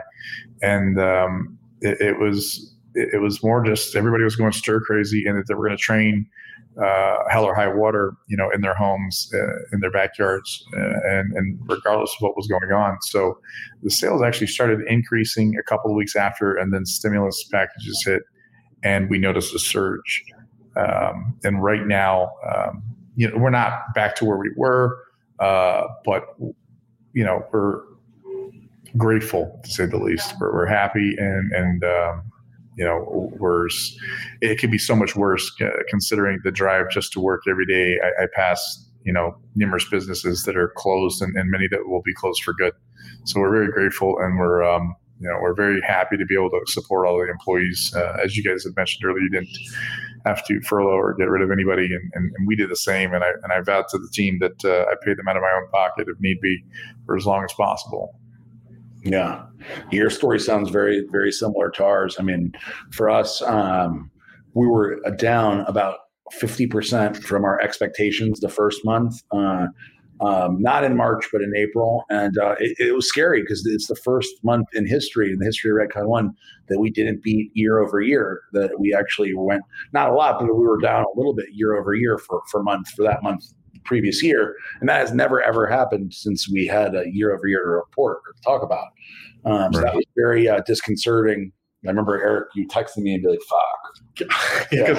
and um, it, it, was it, was more just everybody was going stir crazy and that they were going to train uh, hell or high water, you know, in their homes, uh, in their backyards, uh, and and regardless of what was going on. So the sales actually started increasing a couple of weeks after, and then stimulus packages hit, and we noticed a surge. Um, and right now, um, you know, we're not back to where we were, uh, but you know, we're grateful to say the least. We're, we're happy and and um, you know, we're it could be so much worse uh, considering the drive just to work every day. I, I pass you know numerous businesses that are closed and, and, many that will be closed for good. So we're very grateful and we're um, you know we're very happy to be able to support all the employees. Uh, as you guys had mentioned earlier, you didn't have to furlough or get rid of anybody. And, and, and, we did the same. And I, and I vowed to the team that uh, I paid them out of my own pocket if need be for as long as possible. Yeah. Your story sounds very, very similar to ours. I mean, for us, um, we were down about 50% from our expectations the first month. Uh, um, not in March, but in April. And uh, it, it, was scary because it's the first month in history, in the history of Redcon One, that we didn't beat year over year. That we actually went not a lot, but we were down a little bit year over year for for month for that month previous year, and that has never ever happened since we had a year over year to report or to talk about. Um, so right. that was very uh, disconcerting. I remember Eric, you texted me and be like, "Fuck," because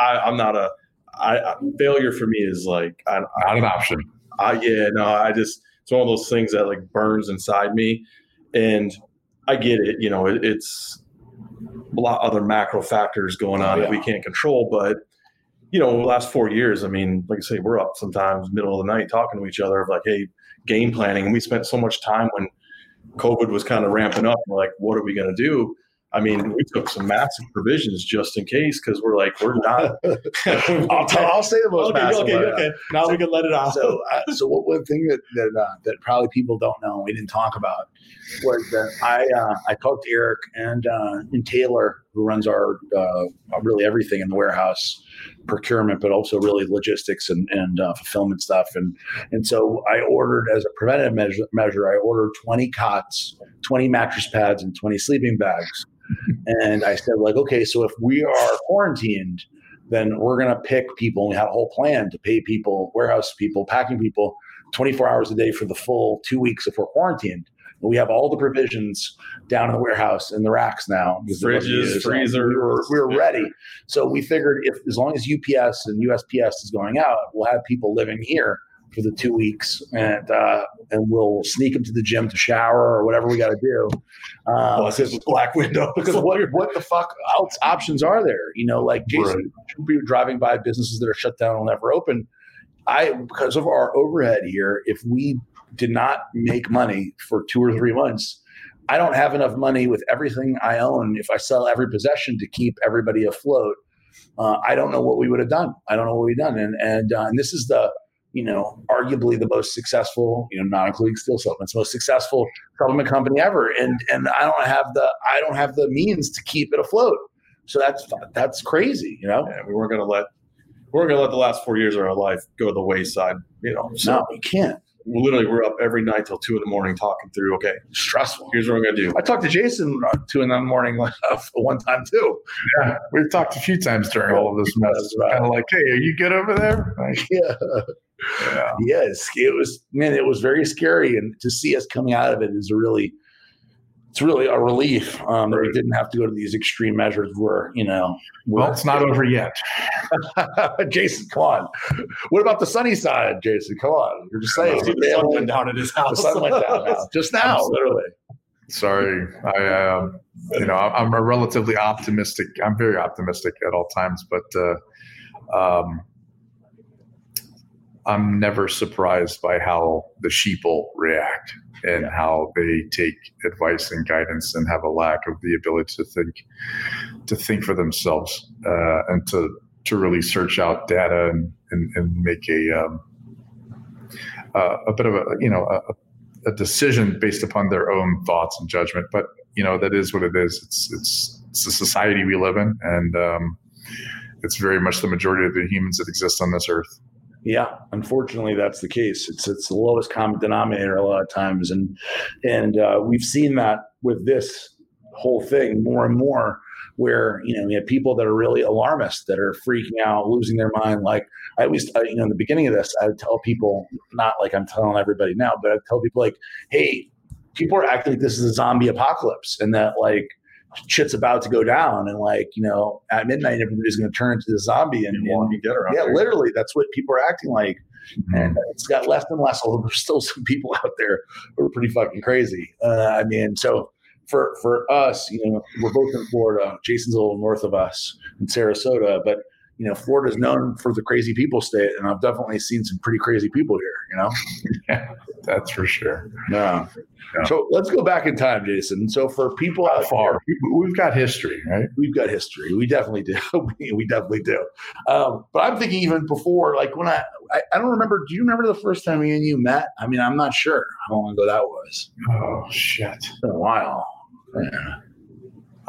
I, am not a I, failure for me is like I, not an option. I, yeah, no, I just it's one of those things that like burns inside me, and I get it. You know, it, it's a lot other macro factors going on oh, yeah. that we can't control, but you know, the last four years, I mean, like I say, we're up sometimes middle of the night talking to each other of like, hey, game planning, and we spent so much time when COVID was kind of ramping up. We're like, what are we going to do? I mean, we took some massive provisions just in case because we're like, we're not. I'll, t- I'll say the most okay, massive. Okay, okay. Now so, we can let it off. So, uh, so one thing that that, uh, that probably people don't know, we didn't talk about, was that I uh, I talked to Eric and uh, and Taylor, who runs our uh, really everything in the warehouse, procurement, but also really logistics and and uh, fulfillment stuff. And and so I ordered as a preventive measure, measure, I ordered twenty cots, twenty mattress pads, and twenty sleeping bags and I said, like, okay, so if we are quarantined, then we're going to pick people. And we had a whole plan to pay people, warehouse people, packing people 24 hours a day for the full two weeks if we're quarantined. We have all the provisions down in the warehouse in the racks now. Fridges, freezer. We were, we were ready. So we figured if as long as UPS and USPS is going out, we'll have people living here for the two weeks, and uh, and we'll sneak him to the gym to shower or whatever we got to do. Uh, Plus his black window. because what what the fuck else options are there? You know, like Jason be driving by businesses that are shut down and never open. I because of our overhead here, if we did not make money for two or three months, I don't have enough money with everything I own. If I sell every possession to keep everybody afloat, uh, I don't know what we would have done. I don't know what we've done. And and uh, and this is the you know arguably the most successful, you know, not including steel supplements, most successful supplement company ever. And and I don't have the I don't have the means to keep it afloat. So that's that's crazy, you know. Yeah, we weren't gonna let we weren't gonna let the last four years of our life go to the wayside. You know, so No, you can't. Literally we're up every night till two in the morning talking through. Okay, Stressful. here's what we're gonna do. I talked to Jason uh, two in the morning one time too. Yeah, we've talked a few times during all of this mess. Right. Kind of like, hey, are you good over there? Like, Yeah. yeah. Yes, it was man, it was very scary, and to see us coming out of it is a really, it's really a relief um, that we didn't have to go to these extreme measures. Where you know, Well, it's not over yet. Jason, come on. What about the sunny side, Jason? Come on, you're just saying. See the sun went down at his The house. sun went down now, just now, literally. Sorry, I um, you know I'm a relatively optimistic. I'm very optimistic at all times, but uh, um, I'm never surprised by how the sheeple react and how they take advice and guidance and have a lack of the ability to think to think for themselves uh, and to to really search out data and and, and make a um, uh, a bit of a you know a, a decision based upon their own thoughts and judgment. But you know that is what it is. It's it's it's the society we live in, and um, it's very much the majority of the humans that exist on this earth. Yeah, unfortunately, that's the case. It's it's the lowest common denominator a lot of times, and and uh, we've seen that with this whole thing more and more. Where you know we have people that are really alarmist, that are freaking out, losing their mind. Like I always, you know, in the beginning of this, I would tell people, not like I'm telling everybody now, but I tell people like, hey, people are acting like this is a zombie apocalypse, and that like shit's about to go down, and like you know at midnight everybody's going to turn into the zombie, and, and yeah, there. literally, that's what people are acting like. And it's got less and less, although there's still some people out there who are pretty fucking crazy. Uh, I mean, so for for us, you know, we're both in Florida. Jason's a little north of us in Sarasota, but you know, Florida's known for the crazy people state, and I've definitely seen some pretty crazy people here. You know, Yeah, that's for sure. yeah. Yeah. So let's go back in time, Jason. So for people How out far? there, We- We've got history, right? we've got history. We definitely do. we, we definitely do. Um, but I'm thinking even before, like when I, I, I don't remember. Do you remember the first time me and you met? I mean, I'm not sure how long ago that was. Oh shit! It's been a while. Yeah.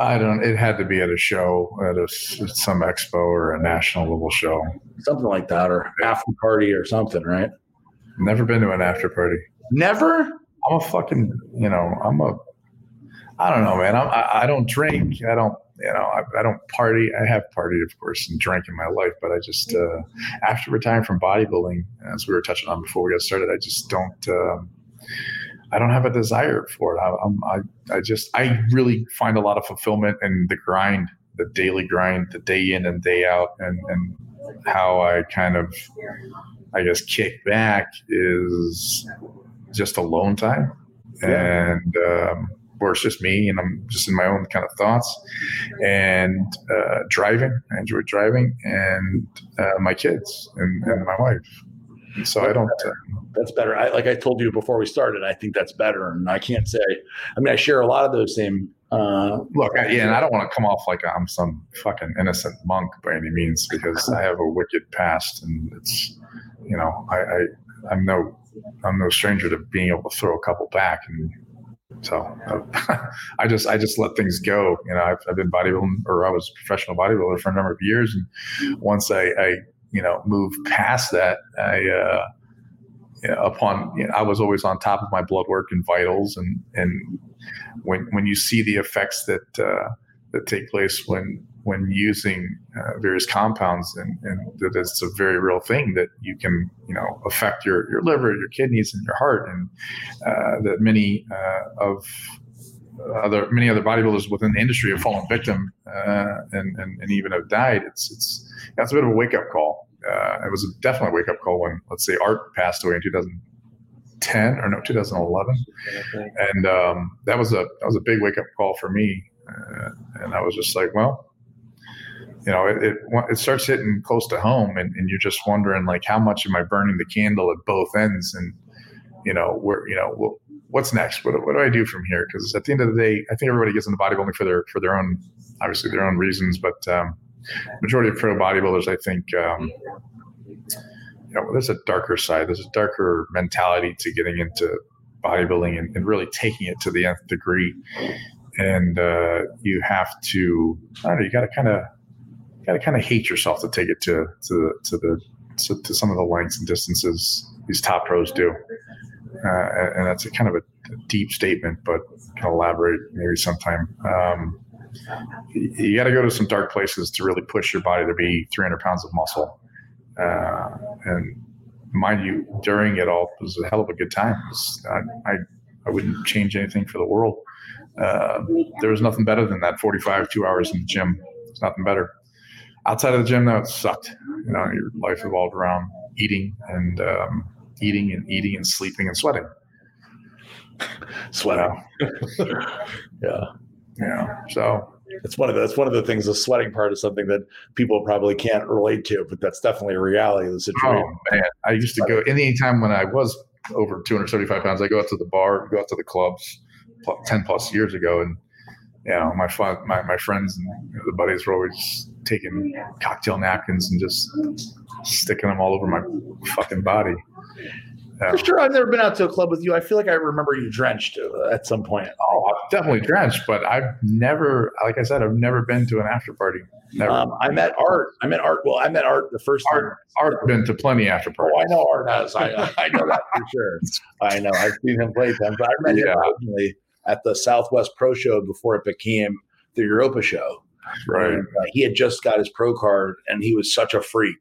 I don't. It had to be at a show, at a some expo or a national level show. Something like that, or after party or something, right? Never been to an after party. Never. I'm a fucking, you know, I'm a, I don't know, man. I'm, I, I don't drink. I don't, you know, I, I don't party. I have partied, of course, and drank in my life, but I just, uh, after retiring from bodybuilding, as we were touching on before we got started, I just don't, um, I don't have a desire for it. I, I'm, I, I just, I really find a lot of fulfillment in the grind, the daily grind, the day in and day out, and, and how I kind of, I guess, kick back is just alone time and um, where it's just me and I'm just in my own kind of thoughts and uh, driving. I enjoy driving and uh, my kids and, and my wife. So I don't. Uh, That's better. I, like I told you before we started, I think that's better. And I can't say. I mean, I share a lot of those same. Uh, look, I, yeah, and I don't want to come off like I'm some fucking innocent monk by any means because I have a wicked past and it's, you know, I, I I'm no I'm no stranger to being able to throw a couple back and so uh, I just I just let things go. You know, I've, I've been bodybuilding or I was a professional bodybuilder for a number of years, and once I, I you know move past that, I uh, upon you know, I was always on top of my blood work and vitals, and and when when you see the effects that uh, that take place when when using uh, various compounds and, and that it's a very real thing that you can you know affect your your liver your kidneys and your heart and uh, that many uh, of other many other bodybuilders within the industry have fallen victim uh, and, and and even have died. It's it's that's a bit of a wake up call. Uh, it was definitely a wake up call when, let's say, Art passed away in 2010 or no, 2011, and um, that was a that was a big wake up call for me. Uh, and I was just like, well, you know, it, it, it starts hitting close to home, and, and you're just wondering like, how much am I burning the candle at both ends, and you know, where you know, what's next? What, what do I do from here? Because at the end of the day, I think everybody gets into bodybuilding for their for their own, obviously their own reasons, but um, majority of pro bodybuilders, I think, um, you know, there's a darker side. There's a darker mentality to getting into bodybuilding and, and really taking it to the nth degree. And uh, you have to, I don't know, you got to kind of, got to kind of hate yourself to take it to to to the to, to, some of the lengths and distances these top pros do. Uh, and, that's a kind of a, deep statement, but can elaborate maybe sometime. Um, you got to go to some dark places to really push your body to be 300 pounds of muscle. Uh, and mind you, during it all, it was a hell of a good time. I, I, I, wouldn't change anything for the world. Uh, there was nothing better than that 45, two hours in the gym. It's nothing better. Outside of the gym, though, it sucked. You know, your life evolved around eating and um, eating and eating and sleeping and sweating. Sweating. yeah. Yeah. So it's one of the, it's one of the things. The sweating part is something that people probably can't relate to, but that's definitely a reality of the situation. Oh man, I used to go any time when I was over 275 pounds. I go out to the bar, go out to the clubs, 10 plus years ago, and you know my fun, my my friends and the buddies were always taking cocktail napkins and just sticking them all over my fucking body. For sure, I've never been out to a club with you. I feel like I remember you drenched uh, at some point. Oh, I've definitely drenched, but I've never, like I said, I've never been to an after party. Never. Um, I met Art. I met Art. Well, I met Art the first Art. time. Art been to plenty after parties. Oh, I know Art has. I, I know that for sure. I know. I've seen him play times. I met yeah. him originally at the Southwest Pro Show before it became the Europa Show. Right. And, uh, he had just got his pro card, and he was such a freak.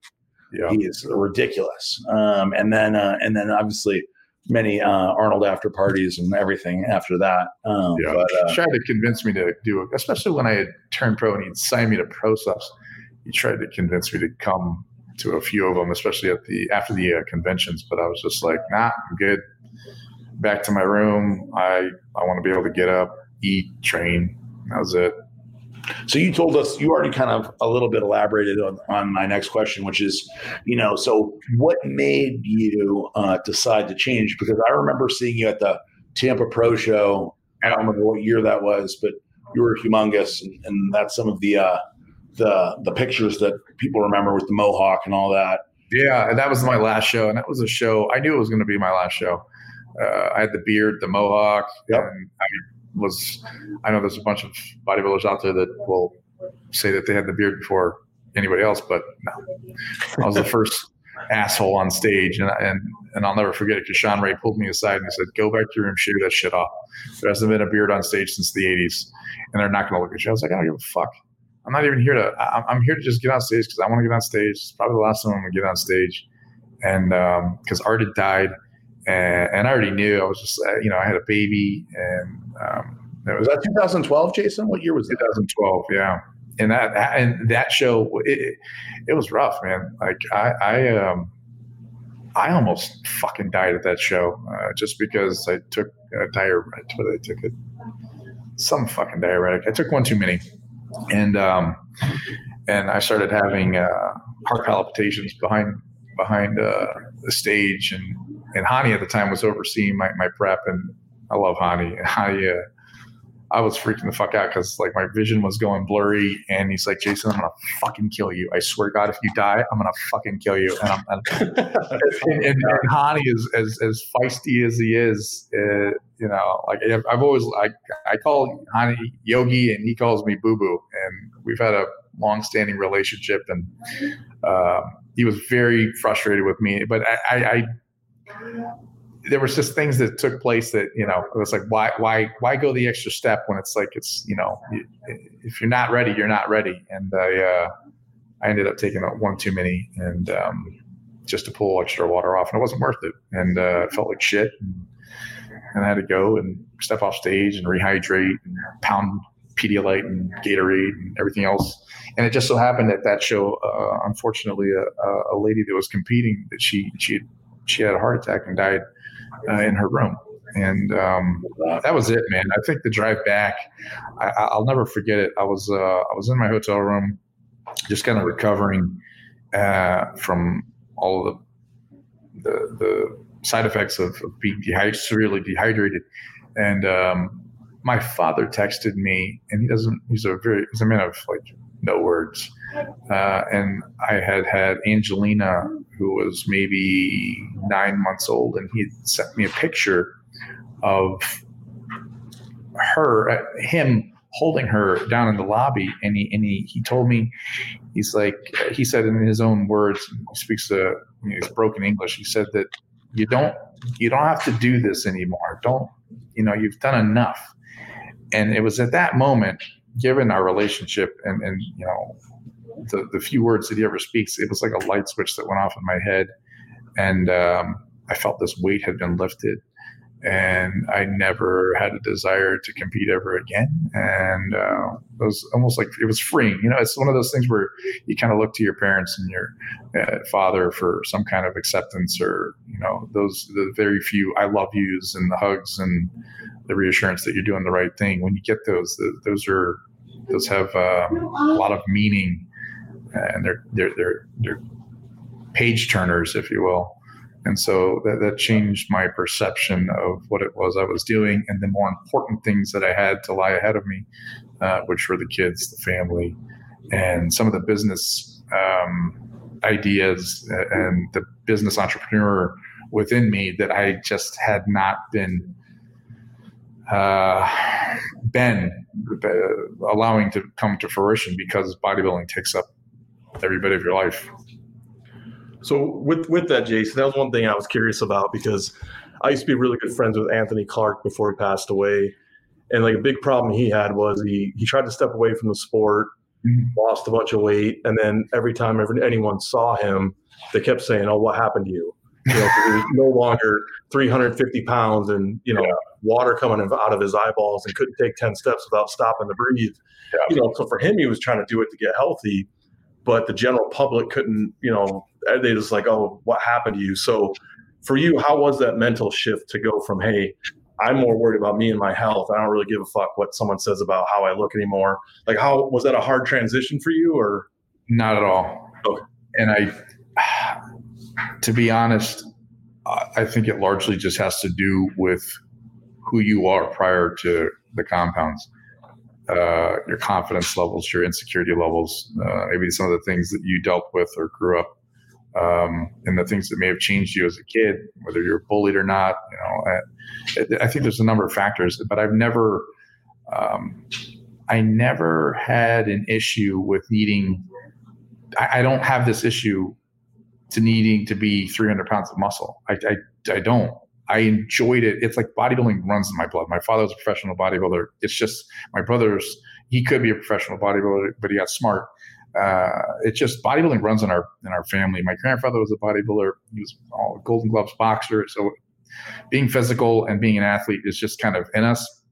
Yeah. He is ridiculous. Um, and then, uh, and then obviously many uh, Arnold after parties and everything after that. Um, yeah, but, uh, he tried to convince me to do it, especially when I had turned pro and he'd signed me to pro stuffs. He tried to convince me to come to a few of them, especially at the after the uh, conventions. But I was just like, nah, I'm good. Back to my room. I I want to be able to get up, eat, train. That was it. So you told us you already kind of a little bit elaborated on, on my next question, which is, you know, so what made you uh, decide to change? Because I remember seeing you at the Tampa Pro Show. I don't remember what year that was, but you were humongous, and, and that's some of the uh, the the pictures that people remember with the mohawk and all that. Yeah, and that was my last show, and that was a show I knew it was going to be my last show. Uh, I had the beard, the mohawk, yep. and I was I know there's a bunch of bodybuilders out there that will say that they had the beard before anybody else, but no, I was the first asshole on stage, and and and I'll never forget it because Shawn Ray pulled me aside and he said, "Go back to your room, shave that shit off." There hasn't been a beard on stage since the '80s, and they're not going to look at you. I was like, I don't give a fuck. I'm not even here to. I'm here to just get on stage because I want to get on stage. It's probably the last time I'm going to get on stage, and because um, Art had died and, and, I already knew I was just uh, you know I had a baby and um, was, was, that 2012, Jason? What year was it? 2012, yeah. And that and that show it, it was rough, man. Like I I um I almost fucking died at that show uh, just because I took a diuretic. What I took it some fucking diuretic. I took one too many, and um and I started having uh, heart palpitations behind behind uh, the stage and and Hany at the time was overseeing my, my prep, and I love Hany. And I uh, I was freaking the fuck out because like my vision was going blurry, and he's like, "Jason, I'm gonna fucking kill you. I swear to God, if you die, I'm gonna fucking kill you." And I'm and, and, and, and Hany is as as feisty as he is, uh, you know, like I've always like I call Hany Yogi, and he calls me Boo Boo, and we've had a long-standing relationship, and uh, he was very frustrated with me, but I, I, I there was just things that took place that you know it was like why why why go the extra step when it's like it's you know if you're not ready you're not ready. And I uh, I ended up taking one too many and um, just to pull extra water off. And it wasn't worth it. And uh, it felt like shit. And, and, I had to go and step off stage and rehydrate and pound Pedialyte and Gatorade and everything else. And it just so happened at that show, uh, unfortunately, a, a lady that was competing that she she she had a heart attack and died uh, in her room. And um, that was it, man. I think the drive back, I, will never forget it. I was uh, I was in my hotel room, just kind of recovering uh, from all the, the, the side effects of, of being dehydrated, severely dehydrated, and um, my father texted me, and he doesn't. He's a very he's a man of like no words. Uh, and I had had Angelina, who was maybe nine months old, and he sent me a picture of her, uh, him holding her down in the lobby, and he and he he told me, he's like he said in his own words, he speaks know, he's broken English. He said that you don't you don't have to do this anymore. Don't you know you've done enough. And it was at that moment, given our relationship and and you know the the few words that he ever speaks, it was like a light switch that went off in my head, and um, I felt this weight had been lifted and I never had a desire to compete ever again. And uh, it was almost like it was freeing. You know, it's one of those things where you kind of look to your parents and your uh, father for some kind of acceptance, or you know, those the very few "I love yous" and the hugs and the reassurance that you're doing the right thing. When you get those, those are those have uh, a lot of meaning, and they're they're they're they're page turners, if you will. And so that, that changed my perception of what it was I was doing and the more important things that I had to lie ahead of me, uh, which were the kids, the family, and some of the business um, ideas and the business entrepreneur within me that I just had not been uh, been uh, allowing to come to fruition because bodybuilding takes up every bit of your life. So with with that, Jason, that was one thing I was curious about because I used to be really good friends with Anthony Clark before he passed away, and like a big problem he had was he he tried to step away from the sport, mm-hmm. lost a bunch of weight, and then every time ever, anyone saw him, they kept saying, "Oh, what happened to you?" You know, he no longer 350 pounds and you know yeah. water coming out of his eyeballs and couldn't take 10 steps without stopping to breathe. Yeah. You know, so for him, he was trying to do it to get healthy but the general public couldn't, you know, they just like, oh, what happened to you? So for you, how was that mental shift to go from, hey, I'm more worried about me and my health. I don't really give a fuck what someone says about how I look anymore. Like, how was that a hard transition for you, or not at all? Okay. And I, to be honest, I think it largely just has to do with who you are prior to the compounds uh, your confidence levels, your insecurity levels, uh, maybe some of the things that you dealt with or grew up, um, and the things that may have changed you as a kid, whether you're bullied or not. You know, I, I think there's a number of factors, but I've never, um, I never had an issue with needing. I, I, don't have this issue to needing to be 300 pounds of muscle. I, I, I don't. I enjoyed it. It's like bodybuilding runs in my blood. My father was a professional bodybuilder. It's just my brother's. He could be a professional bodybuilder, but he got smart. Uh, it's just bodybuilding runs in our in our family. My grandfather was a bodybuilder. He was a Golden Gloves boxer. So being physical and being an athlete is just kind of in us.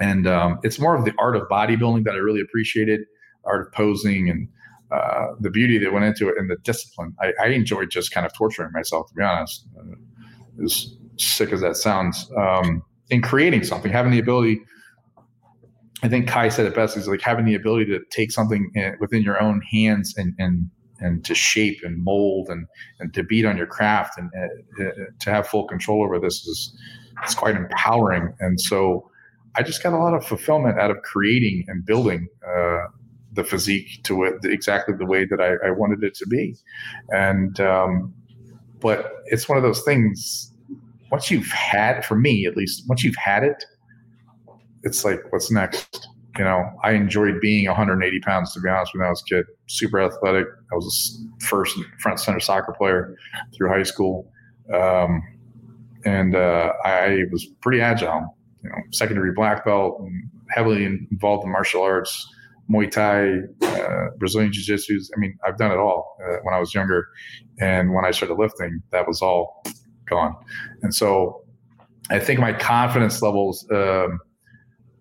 And um, it's more of the art of bodybuilding that I really appreciated, art of posing and uh, the beauty that went into it and the discipline. I, I enjoyed just kind of torturing myself, to be honest. Uh, it was sick as that sounds, um, in creating something, having the ability. I think Kai said it best. Is like having the ability to take something within your own hands and and and to shape and mold and and to beat on your craft and uh, to have full control over this is it's quite empowering. And so, I just got a lot of fulfillment out of creating and building. Uh, the physique to it exactly the way that I, I wanted it to be, and um, but it's one of those things once you've had, for me at least, once you've had it, it's like, what's next? You know, I enjoyed being 180 pounds, to be honest, when I was a kid. Super athletic. I was a first front center soccer player through high school. Um, and uh, I was pretty agile, you know, secondary black belt, heavily involved in martial arts, Muay Thai, uh, Brazilian Jiu Jitsu. I mean, I've done it all uh, when I was younger. And when I started lifting, that was all gone. And so I think my confidence levels um,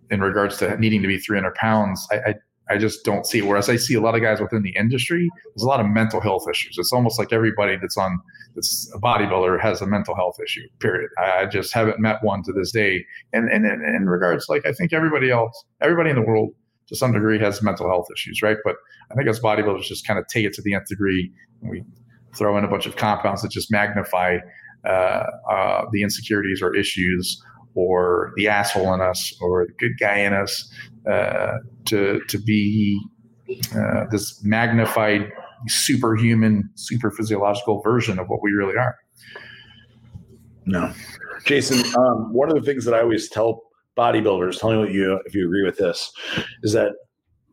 in regards to needing to be 300 pounds, I, I I just don't see it. Whereas I see a lot of guys within the industry, there's a lot of mental health issues. It's almost like everybody that's on that's a bodybuilder has a mental health issue. Period. I, I just haven't met one to this day. And and in regards, like I think everybody else, everybody in the world to some degree has mental health issues, right? But I think as bodybuilders, just kind of take it to the nth degree. we throw in a bunch of compounds that just magnify uh, uh, the insecurities or issues or the asshole in us or the good guy in us uh, to to be uh, this magnified superhuman super physiological version of what we really are. No. Jason um, one of the things that i always tell bodybuilders tell me what you if you agree with this is that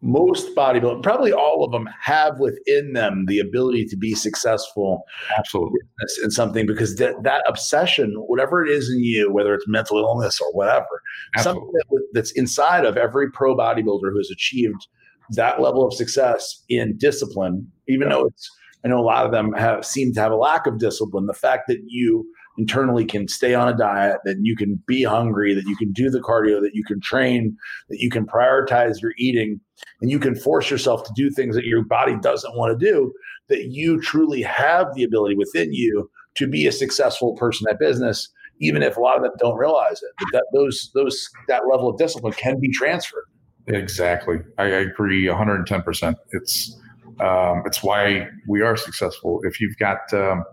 most bodybuilders, probably all of them, have within them the ability to be successful. Absolutely, in something because that that obsession, whatever it is in you, whether it's mental illness or whatever, Absolutely. something that, that's inside of every pro bodybuilder who has achieved that level of success in discipline, even though it's I know a lot of them have seem to have a lack of discipline. The fact that you internally can stay on a diet, that you can be hungry, that you can do the cardio, that you can train, that you can prioritize your eating, and you can force yourself to do things that your body doesn't want to do, that you truly have the ability within you to be a successful person at business, even if a lot of them don't realize it. But that those those that level of discipline can be transferred. Exactly. I agree 110%. It's um, it's why we are successful. If you've got um,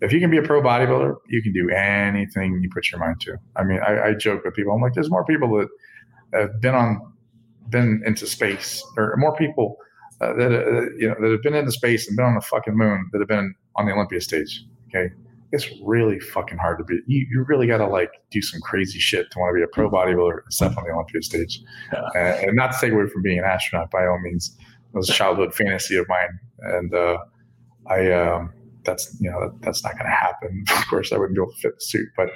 if you can be a pro bodybuilder, you can do anything you put your mind to. I mean, I, I joke with people. I'm like, there's more people that have been on, been into space, or more people uh, that uh, you know that have been into space and been on the fucking moon that have been on the Olympia stage. Okay, it's really fucking hard to be. You, you really got to like do some crazy shit to want to be a pro bodybuilder and step on the Olympia stage. Yeah. And, and, not to take away from being an astronaut by all means. It was a childhood fantasy of mine, and uh, I. Um, that's you know that's not going to happen. Of course, I wouldn't be able to fit the suit, but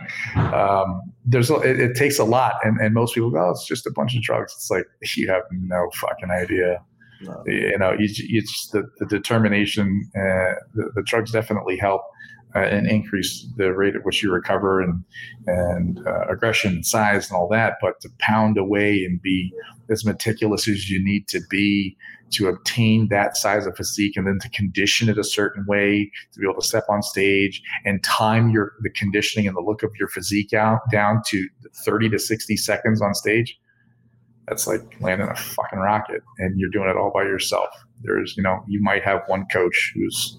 um, there's a, it, it, takes a lot, and, and most people go, "Oh, it's just a bunch of drugs." It's like you have no fucking idea. No. You know, you, it's the, the determination. Uh, the, the, drugs definitely help uh, and increase the rate at which you recover and and uh, aggression and size and all that. But to pound away and be as meticulous as you need to be to obtain that size of physique and then to condition it a certain way to be able to step on stage and time your the conditioning and the look of your physique out down to 30 to 60 seconds on stage that's like landing a fucking rocket and you're doing it all by yourself there's you know you might have one coach who's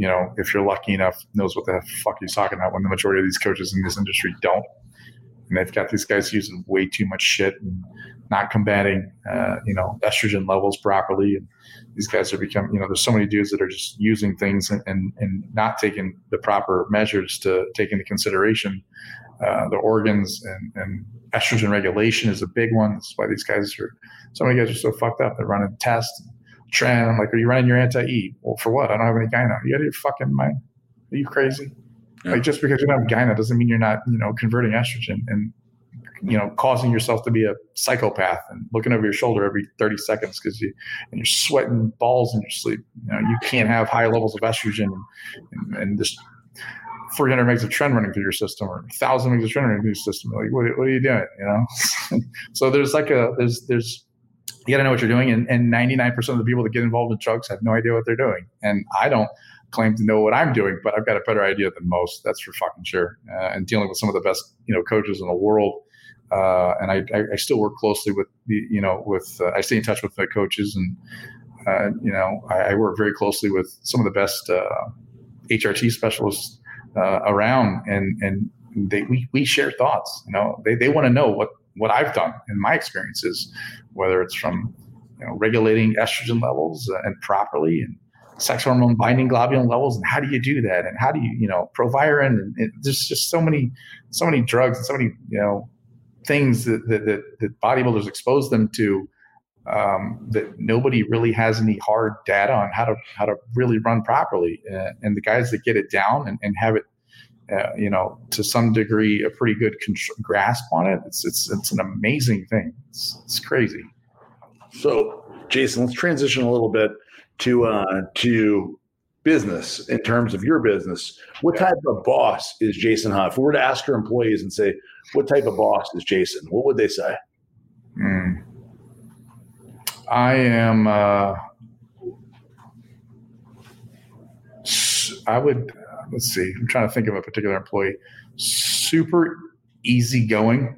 you know if you're lucky enough knows what the fuck he's talking about when the majority of these coaches in this industry don't and they've got these guys using way too much shit and not combating, uh, you know, estrogen levels properly. And these guys are becoming, you know, there's so many dudes that are just using things and, and, and not taking the proper measures to take into consideration uh, the organs and, and estrogen regulation is a big one. That's why these guys are, so many guys are so fucked up. They're running tests, tren. I'm like, are you running your anti-E? Well, for what? I don't have any gyno. You out of your fucking mind? Are you crazy? Yeah. Like just because you don't have gyno doesn't mean you're not, you know, converting estrogen. And you know, causing yourself to be a psychopath and looking over your shoulder every 30 seconds because you and you're sweating balls in your sleep. You know, you can't have high levels of estrogen and, and, and just 300 megs of tren running through your system or 1,000 megs of tren running through your system. Like, what, what are you doing? You know? so there's like a, there's, there's, you got to know what you're doing. And, and 99% of the people that get involved in drugs have no idea what they're doing. And I don't claim to know what I'm doing, but I've got a better idea than most. That's for fucking sure. Uh, and dealing with some of the best, you know, coaches in the world uh, and I, I, I, still work closely with the, you know, with uh, I stay in touch with my coaches, and uh, you know, I, I, work very closely with some of the best HRT uh, specialists uh, around, and and they we, we share thoughts. You know, they they want to know what what I've done in my experiences, whether it's from you know regulating estrogen levels uh, and properly and sex hormone binding globulin levels and how do you do that and how do you you know proviron and, there's just so many so many drugs and so many you know things that, that, that, that bodybuilders expose them to um, that nobody really has any hard data on how to how to really run properly. Uh, and the guys that get it down and, and have it, uh, you know, to some degree, a pretty good grasp on it. It's it's it's an amazing thing. It's, it's crazy. So, Jason, let's transition a little bit to uh, to business in terms of your business. What type of boss is Jason Huh? If we were to ask your employees and say, what type of boss is Jason? What would they say? Mm. I am. Uh, I would. Let's see. I'm trying to think of a particular employee. Super easygoing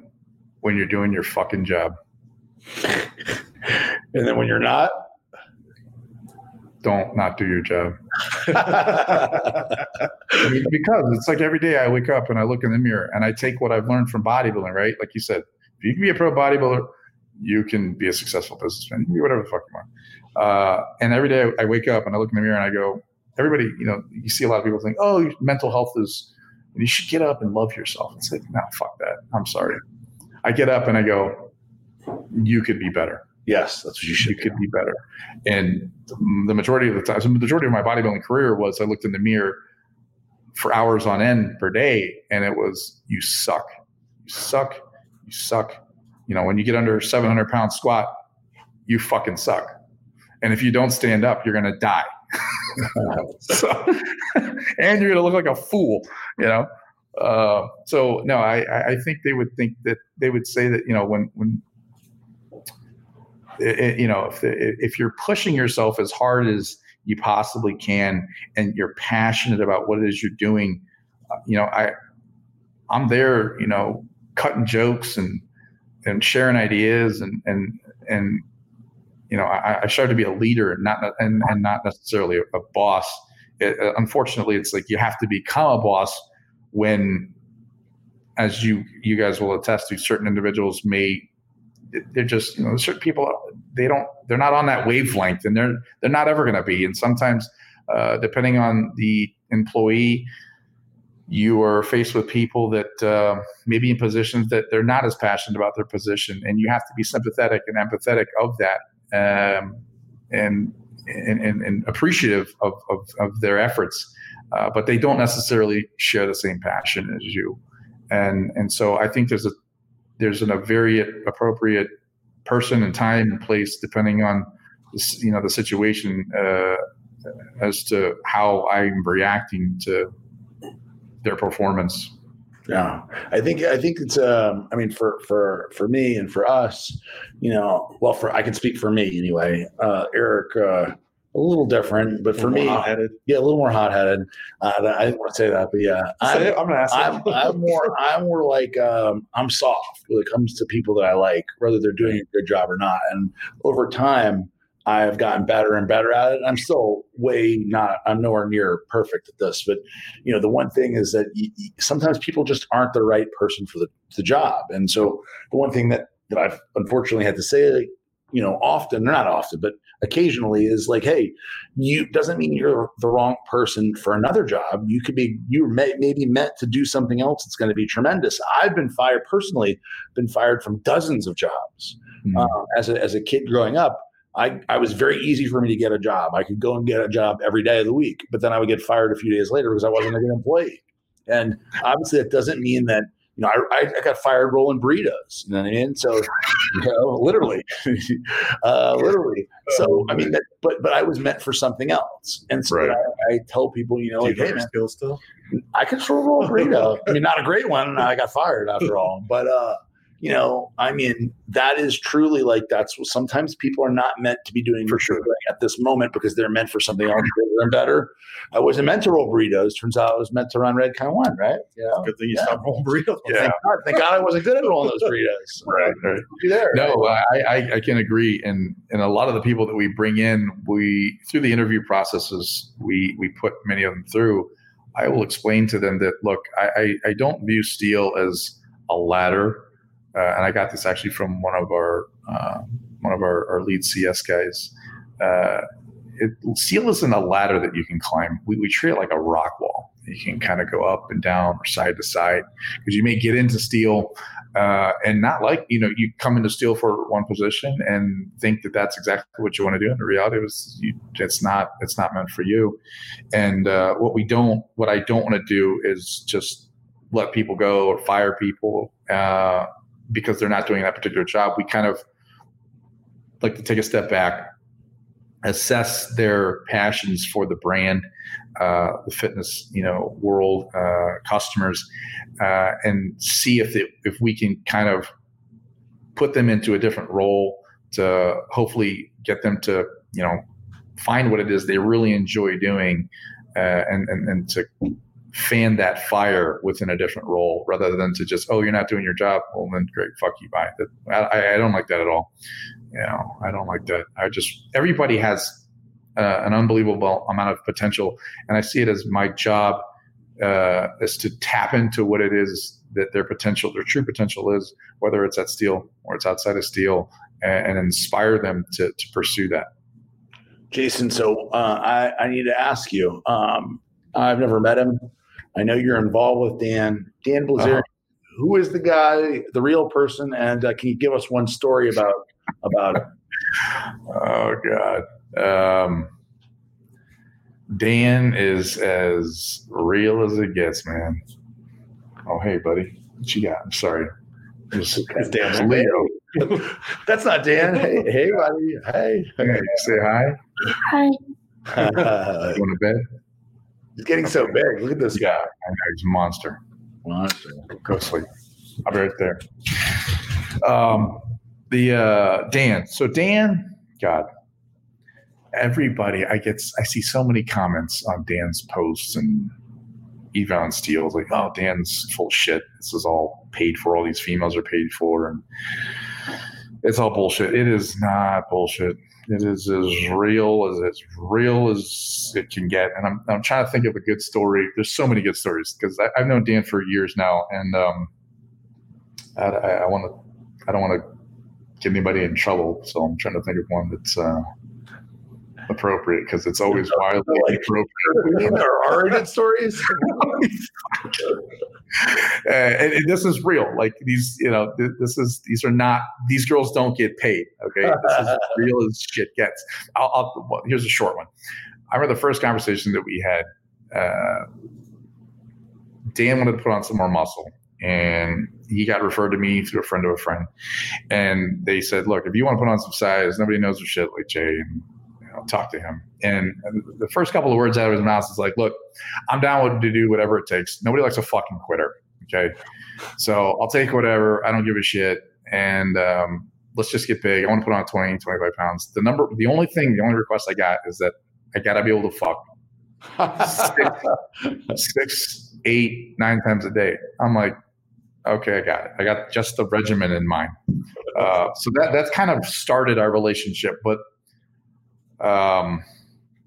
when you're doing your fucking job. And then when you're not, Don't not do your job. I mean, because it's like every day I wake up and I look in the mirror and I take what I've learned from bodybuilding, right? Like you said, if you can be a pro bodybuilder, you can be a successful businessman. You can be whatever the fuck you want. Uh, and every day I wake up and I look in the mirror and I go, everybody, you know, you see a lot of people think, oh, mental health is, you should get up and love yourself. It's like, no, fuck that. I'm sorry. I get up and I go, you could be better yes, that's what you should. you could be better. And the majority of the time, so the majority of my bodybuilding career was I looked in the mirror for hours on end per day, and it was you suck, you suck, you suck. You know, when you get under 700 pound squat, you fucking suck. And if you don't stand up, you're gonna die. so, and you're gonna look like a fool. You know. Uh, so no, I, I think they would think that they would say that you know when when it- you know if if you're pushing yourself as hard as you possibly can and you're passionate about what it is you're doing uh, you know i i'm there you know cutting jokes and and sharing ideas and and and you know i, I strive to be a leader and not and, and not necessarily a, boss. It, uh, unfortunately it's like you have to become a boss when as you you guys will attest to certain individuals may they're just you know certain people they don't they're not on that wavelength and they're they're not ever going to be. And sometimes uh, depending on the employee you are faced with people that uh, maybe in positions that they're not as passionate about their position and you have to be sympathetic and empathetic of that um, and, and, and appreciative of, of, of their efforts uh, but they don't necessarily share the same passion as you and and so i think there's a there's an, a very appropriate person and time and place depending on this, you know the situation uh, as to how I'm reacting to their performance. Yeah, I think I think it's um I mean for for for me and for us, you know, well for I can speak for me anyway. Uh Eric uh a little different, but for me, headed. yeah, a little more hot headed. Uh, I didn't want to say that, but yeah, I'm, I'm gonna ask. I'm, I'm more I'm more like um, I'm soft when it comes to people that I like, whether they're doing a good job or not. And over time, I've gotten better and better at it. I'm still way not I'm nowhere near perfect at this, but you know the one thing is that sometimes people just aren't the right person for the, the job. And so the one thing that that I've unfortunately had to say, you know, often not often, but occasionally is like, hey, you doesn't mean you're the wrong person for another job. You could be you may maybe meant to do something else that's going to be tremendous. I've been fired personally, been fired from dozens of jobs Mm. uh, as a as a kid growing up. I, I was very easy for me to get a job. I could go and get a job every day of the week, but then I would get fired a few days later because I wasn't a good employee. And obviously, that doesn't mean that you know I, I got fired rolling burritos. You know what I mean? So, you know, literally, uh, literally. So I mean, that, but but I was meant for something else. And so Right. I, I tell people, you know, Do like, have hey man, skills still? I can still roll a burrito. I mean, not a great one. I got fired after all, but uh, you know, I mean, that is truly like that's what sometimes people are not meant to be doing For sure. at this moment because they're meant for something else bigger and better. I wasn't meant to roll burritos. Turns out I was meant to run Redcon One, right? You know? Good thing you Yeah. stopped rolling burritos. Yeah. Thank God, thank God I wasn't good at rolling those burritos. Right, right. There? No, I, I, I can agree, and and a lot of the people that we bring in, we through the interview processes, we we put many of them through. I will explain to them that look, I I, I don't view steel as a ladder, uh, and I got this actually from one of our uh, one of our, our lead CS guys. Uh, it, steel isn't a ladder that you can climb. We, we treat it like a rock wall. You can kind of go up and down or side to side because you may get into steel uh, and not like you know you come into steel for one position and think that that's exactly what you want to do. And the reality was you, it's not. It's not meant for you. And uh, what we don't, what I don't want to do is just let people go or fire people uh, because they're not doing that particular job. We kind of like to take a step back, assess their passions for the brand, uh, the fitness, you know, world, uh, customers, uh, and see if it, if we can kind of put them into a different role to hopefully get them to you know find what it is they really enjoy doing uh, and, and and to fan that fire within a different role rather than to just oh you're not doing your job well then great fuck you bye I, I don't like that at all you know i don't like that i just everybody has uh, an unbelievable amount of potential and i see it as my job uh, is to tap into what it is that their potential their true potential is whether it's at steel or it's outside of steel and, and inspire them to, to pursue that Jason, so uh, I, I need to ask you. Um, I've never met him. I know you're involved with Dan. Dan Bilzerian, Uh-huh. who is the guy, the real person, and uh, can you give us one story about about him? Oh God. Um, Dan is as real as it gets, man. Oh hey, buddy, what you got? I'm sorry. It's, That's Dan's Leo. That's not Dan. Hey, hey, buddy. Hey. Hey, say hi. Hi. Uh, You want to bed? He's getting so big. Look at this guy. I know he's a monster. Monster. Go sleep. I'll be right there. Um, the uh, Dan. So Dan, God, everybody. I get. I see so many comments on Dan's posts and Evan Steele. Like, oh, Dan's full shit. This is all paid for. All these females are paid for, and it's all bullshit. It is not bullshit. It is as real as as real as it can get. And I'm I'm trying to think of a good story. There's so many good stories because I've known Dan for years now, and um, I, I, I want to I don't want to get anybody in trouble, so I'm trying to think of one that's uh, appropriate because it's always wildly Like, appropriate. there are good stories. Uh, and, and this is real. Like these, you know, th- this is these are not these girls don't get paid. Okay, this is real as shit gets. I'll, I'll well, here's a short one. I remember the first conversation that we had. Uh, Dan wanted to put on some more muscle, and he got referred to me through a friend of a friend. And they said, "Look, if you want to put on some size, nobody knows your shit like Jay, and talk to him." And the first couple of words out of his mouth is like, "Look, I'm down with to do whatever it takes. Nobody likes a fucking quitter. Okay. So I'll take whatever. I don't give a shit. And um, let's just get big. I want to put on 20, 25 pounds. The number, the only thing, the only request I got is that I got to be able to fuck six, six, eight, nine times a day. I'm like, okay, I got it. I got just the regimen in mind. Uh, so that that's kind of started our relationship. But um,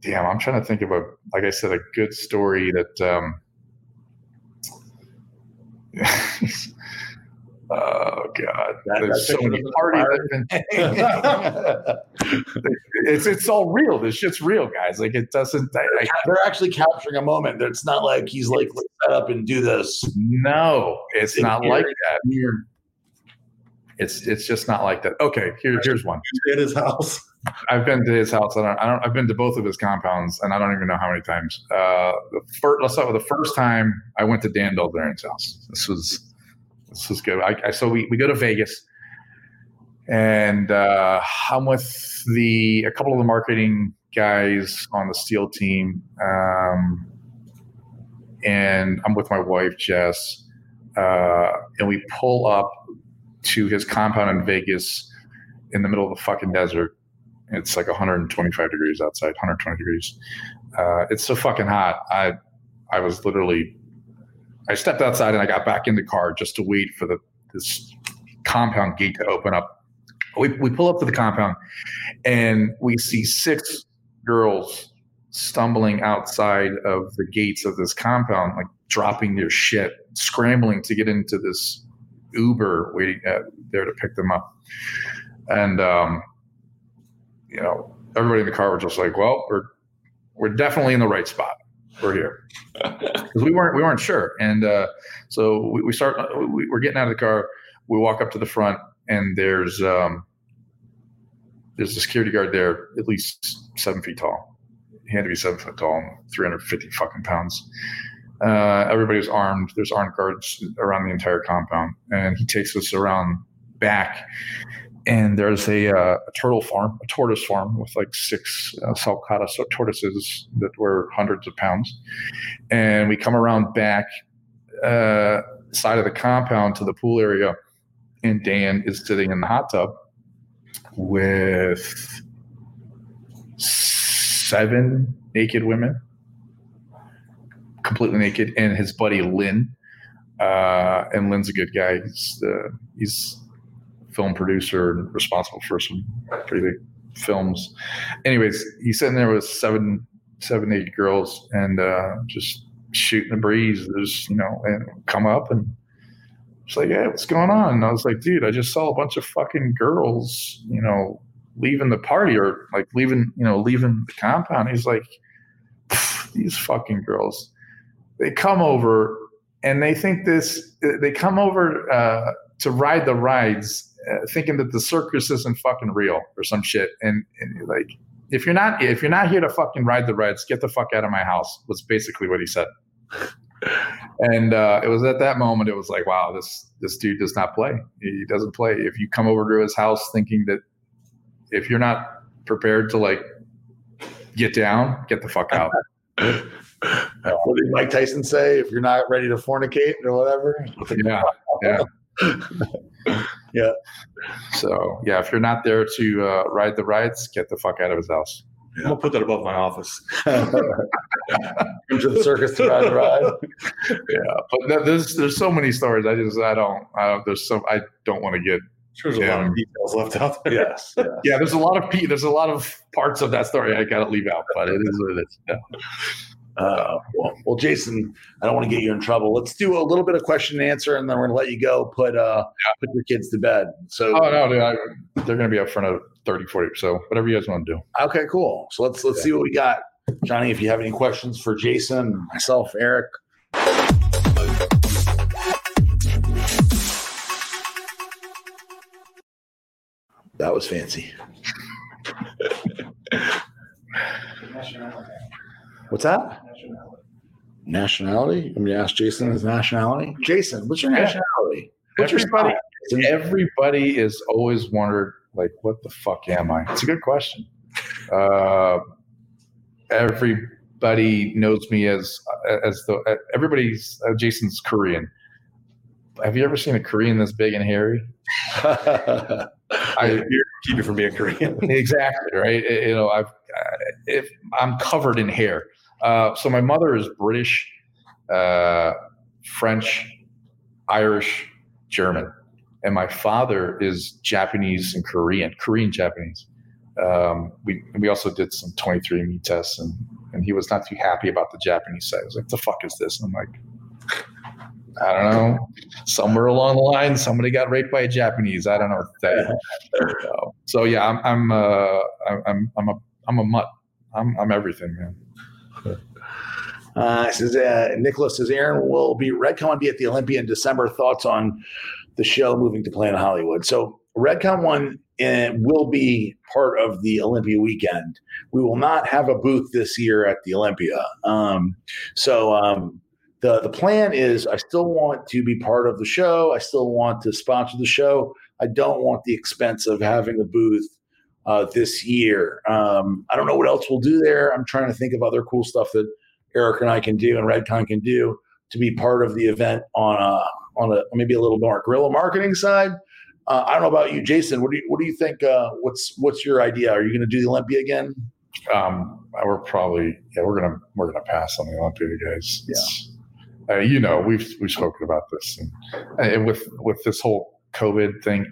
damn, I'm trying to think of a, like I said, a good story that. Um, oh God, That- there's so many parties. it's it's all real. This shit's real, guys. Like it doesn't. They're actually capturing a moment. It's not like he's like, let's set up and do this. no, it's It's not like that. It's it's just not like that. Okay, here, here's one. at his house. I've been to his house. I don't, I don't. I've been to both of his compounds, and I don't even know how many times. Uh, first, let's start with the first time I went to Dan Bilzerian's house. This was this was good. I, I so we, we go to Vegas, and uh, I'm with the a couple of the marketing guys on the Steel team, um, and I'm with my wife Jess, uh, and we pull up to his compound in Vegas in the middle of the fucking desert. It's like 125 degrees outside, 120 degrees. Uh, it's so fucking hot. I I was literally I stepped outside and I got back in the car just to wait for the this compound gate to open up. We we pull up to the compound and we see six girls stumbling outside of the gates of this compound, like dropping their shit, scrambling to get into this Uber waiting uh, there to pick them up. And um, you know, everybody in the car was just like, "Well, we're we're definitely in the right spot. We're here." Because we weren't we weren't sure, and uh, so we, we start. We, we're getting out of the car. We walk up to the front, and there's um, there's a security guard there, at least seven feet tall. He had to be seven foot tall, and 350 fucking pounds. Uh, everybody was armed. There's armed guards around the entire compound, and he takes us around back. And there's a, uh, a turtle farm, a tortoise farm with like six uh, sulcata tortoises that were hundreds of pounds. And we come around back uh, side of the compound to the pool area, and Dan is sitting in the hot tub with seven naked women, completely naked, and his buddy Lynn. Uh, and Lynn's a good guy. He's uh, he's film producer and responsible for some pretty big films. Anyways, he's sitting there with seven seven eight girls and uh, just shooting the breeze. There's you know and come up and it's like, hey, what's going on? And I was like, dude, I just saw a bunch of fucking girls, you know, leaving the party or like leaving, you know, leaving the compound. He's like, these fucking girls, they come over and they think this, they come over uh, to ride the rides, uh, thinking that the circus isn't fucking real or some shit. And, and like, if you're not, if you're not here to fucking ride the rides, get the fuck out of my house. Was basically what he said. and uh, it was at that moment it was like wow this this dude does not play he doesn't play if you come over to his house thinking that if you're not prepared to like get down get the fuck out what did mike tyson say if you're not ready to fornicate or whatever yeah yeah yeah so yeah if you're not there to uh, ride the rides get the fuck out of his house I'm gonna put that above my office. Come to the circus to ride the ride. yeah, but th- there's there's so many stories. I just I don't I don't there's so I don't want to get. Sure, there's a lot of details left out there. Yes, yes. Yeah, there's a lot of pe- there's a lot of parts of that story I gotta leave out, but it is what it is. Yeah. Uh, well, well, Jason, I don't want to get you in trouble. Let's do a little bit of question and answer, and then we're gonna let you go. Put uh, put your kids to bed. So, Oh no, dude, I, they're gonna be up front of 30, 40. So whatever you guys want to do. okay, cool. So let's let's see what we got, Johnny. If you have any questions for Jason, myself, Eric. That was fancy. What's that? Nationality? I'm gonna ask Jason his nationality. Jason, what's your nationality? What's your Everybody, spot? everybody is always wondered, like, what the fuck am I? It's a good question. Uh, everybody knows me as as the everybody's uh, Jason's Korean. Have you ever seen a Korean this big and hairy? I keep you from being Korean. exactly right. You know, I've if I'm covered in hair. Uh, so my mother is British, uh, French, Irish, German, and my father is Japanese and Korean, Korean Japanese. Um, we we also did some 23andMe tests, and and he was not too happy about the Japanese side. I was like, "The fuck is this?" And I'm like. I don't know. Somewhere along the line, somebody got raped by a Japanese. I don't know what you. So, so yeah, I'm I'm uh, I'm I'm a I'm a mutt. I'm I'm everything, man. Uh, says uh, Nicholas says Aaron will be Redcon be at the Olympia in December. Thoughts on the show moving to Planet Hollywood? So Redcon one uh, will be part of the Olympia weekend. We will not have a booth this year at the Olympia. Um, so um, the the plan is I still want to be part of the show. I still want to sponsor the show. I don't want the expense of having a booth uh, this year. Um, I don't know what else we'll do there. I'm trying to think of other cool stuff that Eric and I can do and Redcon can do to be part of the event on a on a maybe a little more guerrilla marketing side. Uh, I don't know about you, Jason. What do you what do you think? Uh, what's what's your idea? Are you going to do the Olympia again? Um, we're probably yeah, we're gonna we're gonna pass on the Olympia, guys. It's- Uh, you know, we've we've spoken about this, and, and with with this whole COVID thing,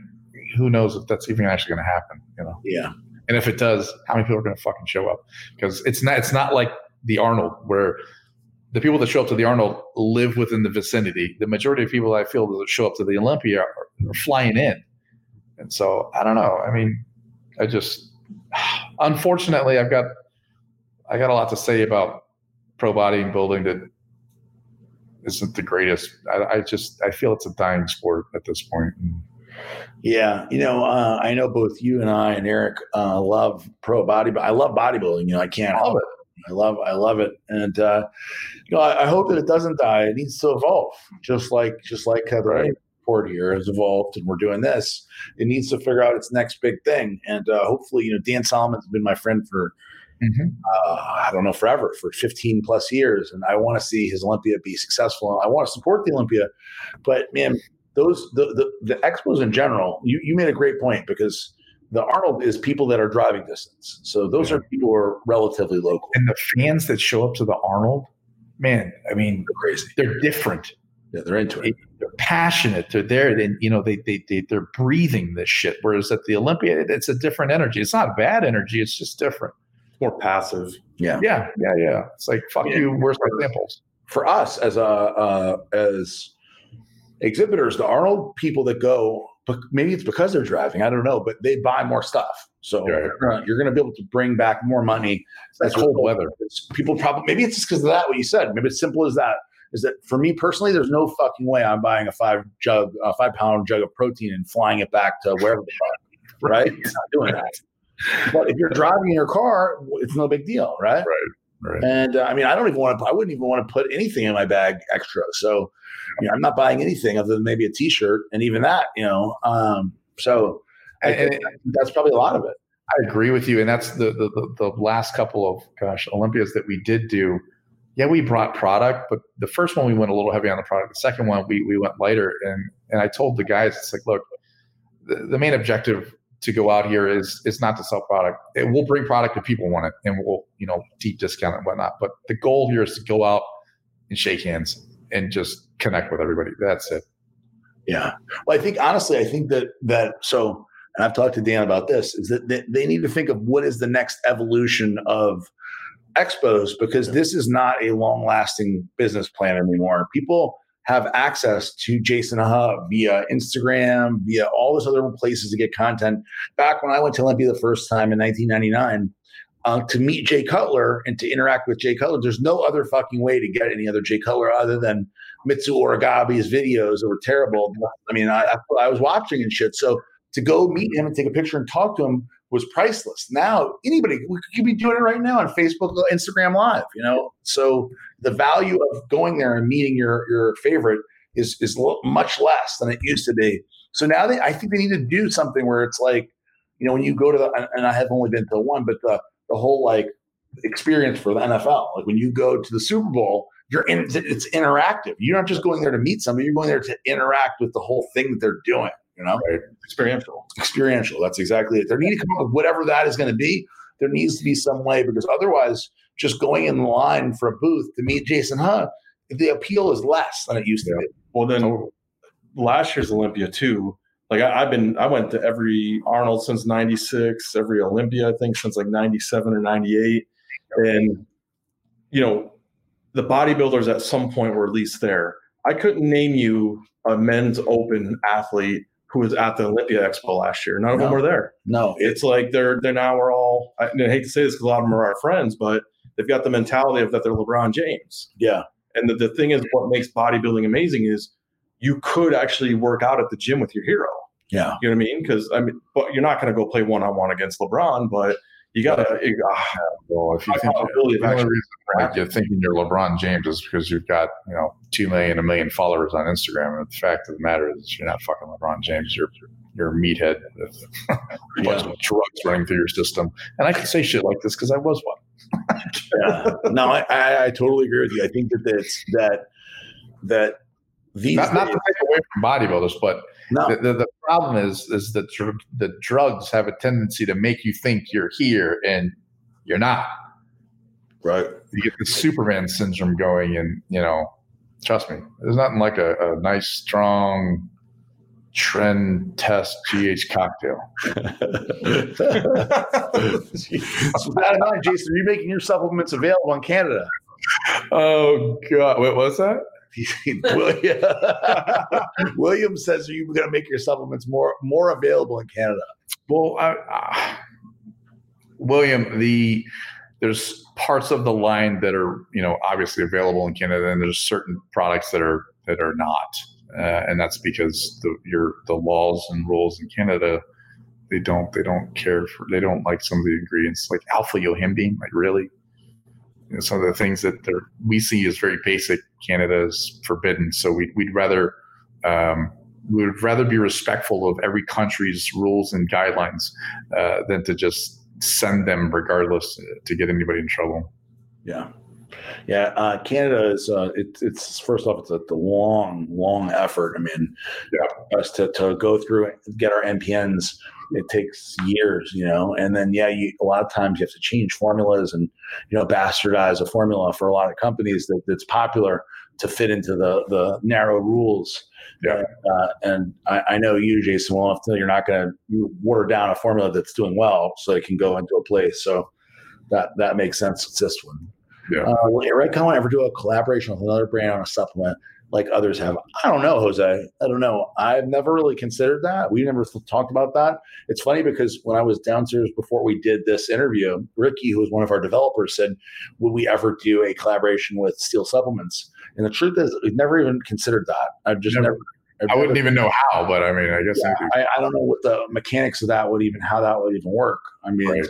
who knows if that's even actually going to happen? You know, Yeah. and if it does, how many people are going to fucking show up? Because it's not it's not like the Arnold where the people that show up to the Arnold live within the vicinity. The majority of people I feel that show up to the Olympia are, are flying in, and so I don't know. I mean, I just unfortunately I've got I got a lot to say about pro bodybuilding that isn't the greatest. I, I just I feel it's a dying sport at this point. And Yeah, you know, uh, I know both you and I and Eric uh, love pro body, but I love bodybuilding. You know, I can't help it. I love, I love it, and uh, you know, I, I hope that it doesn't die. It needs to evolve, just like, just like the right. report here has evolved, and we're doing this. It needs to figure out its next big thing, and uh, hopefully, you know, Dan Solomon's been my friend for uh, I don't know, forever, for 15 plus years. And I want to see his Olympia be successful. And I want to support the Olympia. But man, those the, the the expos in general. You you made a great point because the Arnold is people that are driving distance. So those Yeah. are people who are relatively local. And the fans that show up to the Arnold, man, I mean, They're crazy. they're different. Yeah, they're into it. They're passionate. They're there. And you know, they they they they're breathing this shit. Whereas at the Olympia, it's a different energy. It's not bad energy. It's just different. more passive. Yeah. Yeah, yeah, yeah. It's like fuck Yeah. you. Where's my samples? For us as a uh, as exhibitors, the Arnold people that go, but maybe it's because they're driving. I don't know, but they buy more stuff. So Right. you're gonna- you're going to be able to bring back more money. That's cold weather. People probably maybe it's just because of that. What you said. Maybe it's simple as that. Is that for me personally? There's no fucking way I'm buying a five jug, a five pound jug of protein and flying it back to wherever the fuck. Right? It's not doing that. But if you're driving your car, it's no big deal, right? Right. And uh, I mean, I don't even want to. I wouldn't even want to put anything in my bag extra. So, you know, I'm not buying anything other than maybe a T-shirt, and even that, you know. Um, so I And- that's probably a lot of it. I agree with you, and that's the, the the the last couple of gosh Olympias that we did do. Yeah, we brought product, but the first one we went a little heavy on the product. The second one we we went lighter, and and I told the guys, it's like, look, the, the main objective to go out here is is not to sell product. It, we'll bring product if people want it, and we'll you know deep discount and whatnot. But the goal here is to go out and shake hands and just connect with everybody. That's it. Yeah. Well, I think honestly, I think that that so, and I've talked to Dan about this, is that they, they need to think of what is the next evolution of expos because this is not a long lasting business plan anymore. People have access to Jason Huh via Instagram, via all those other places to get content. Back when I went to Olympia the first time in 1999, uh, to meet Jay Cutler and to interact with Jay Cutler, there's no other fucking way to get any other Jay Cutler other than Mitsuru Okabe's videos that were terrible. I mean, I, I was watching and shit. So to go meet him and take a picture and talk to him was priceless. Now anybody we could be doing it right now on Facebook, uh, Instagram Live. You know, so the value of going there and meeting your your favorite is is much less than it used to be. So now they, I think they need to do something where it's like, you know, when you go to the and- and I have only been to one, but the the whole like experience for the NFL, like when you go to the Super Bowl, you're in it's interactive. You're not just going there to meet somebody, you're going there to interact with the whole thing that they're doing. You know, Experiential. experiential. That's exactly it. There need to come up with whatever that is going to be. There needs to be some way because otherwise, just going in line for a booth to meet Jason Huh, the appeal is less than it used to be. Well, then last year's Olympia too. Like I, I've been, I went to every Arnold since '96, every Olympia I think since like '97 or '98, and you know, the bodybuilders at some point were at least there. I couldn't name you a men's open athlete who was at the Olympia Expo last year. None of them were there. No, It's like they're they're now we're all. I, I hate to say this because a lot of them are our friends, but they've got the mentality of that they're LeBron James. yeah, And the, the thing is, what makes bodybuilding amazing is you could actually work out at the gym with your hero. yeah, You know what I mean? Because I mean, but you're not going to go play one on one against LeBron, but you got to. Ah, well, if you think probability of the only actually reason like, you're thinking you're LeBron James is because you've got you know two million, a million followers on Instagram, and the fact of the matter is you're not fucking LeBron James. You're you're a meathead with a bunch of drugs running through your system. And I can say shit like this because I was one. yeah. No, I, I, I totally agree with you. I think that that's that that these Not, not to take away from bodybuilders, but no, the, the, the problem is is that dr- the drugs have a tendency to make you think you're here and you're not. right. You get the Superman syndrome going, and you know, trust me, there's nothing like a, a nice, strong tren test GH cocktail. so with that in mind, Jason, are you making your supplements available in Canada? Oh God, what was that? William, William says, "Are you going to make your supplements more more available in Canada?" Well, I, uh, William, the there's parts of the line that are you know obviously available in Canada, and there's certain products that are that are not, uh, and that's because the your the laws and rules in Canada they don't they don't care for they don't like some of the ingredients like alpha yohimbine like really you know, some of the things that they're, we see as very basic Canada is forbidden so we, we'd rather um, we would rather be respectful of every country's rules and guidelines uh, than to just send them regardless uh, to get anybody in trouble. Yeah. Yeah, uh, Canada is. Uh, it, it's first off, it's a, the long, long effort. I mean, yeah. us to to go through and get our NPNs, it takes years, you know. And then yeah, you, a lot of times you have to change formulas and you know bastardize a formula for a lot of companies that, that's popular to fit into the the narrow rules. Yeah. Uh, and I, I, know you, Jason, well enough to know you're not going to water down a formula that's doing well so it can go into a place. So that that makes sense with this one. Yeah. Uh, will Redcon ever do a collaboration with another brand on a supplement like others have? I don't know, Jose. I don't know. I've never really considered that. We never talked about that. It's funny because when I was downstairs before we did this interview, Ricky, who was one of our developers, said, "Would we ever do a collaboration with Steel Supplements?" And the truth is, we've never even considered that. I've just never. never I wouldn't even know how, but I mean, I guess yeah, I, I, don't know what the mechanics of that would even how that would even work. I mean, right.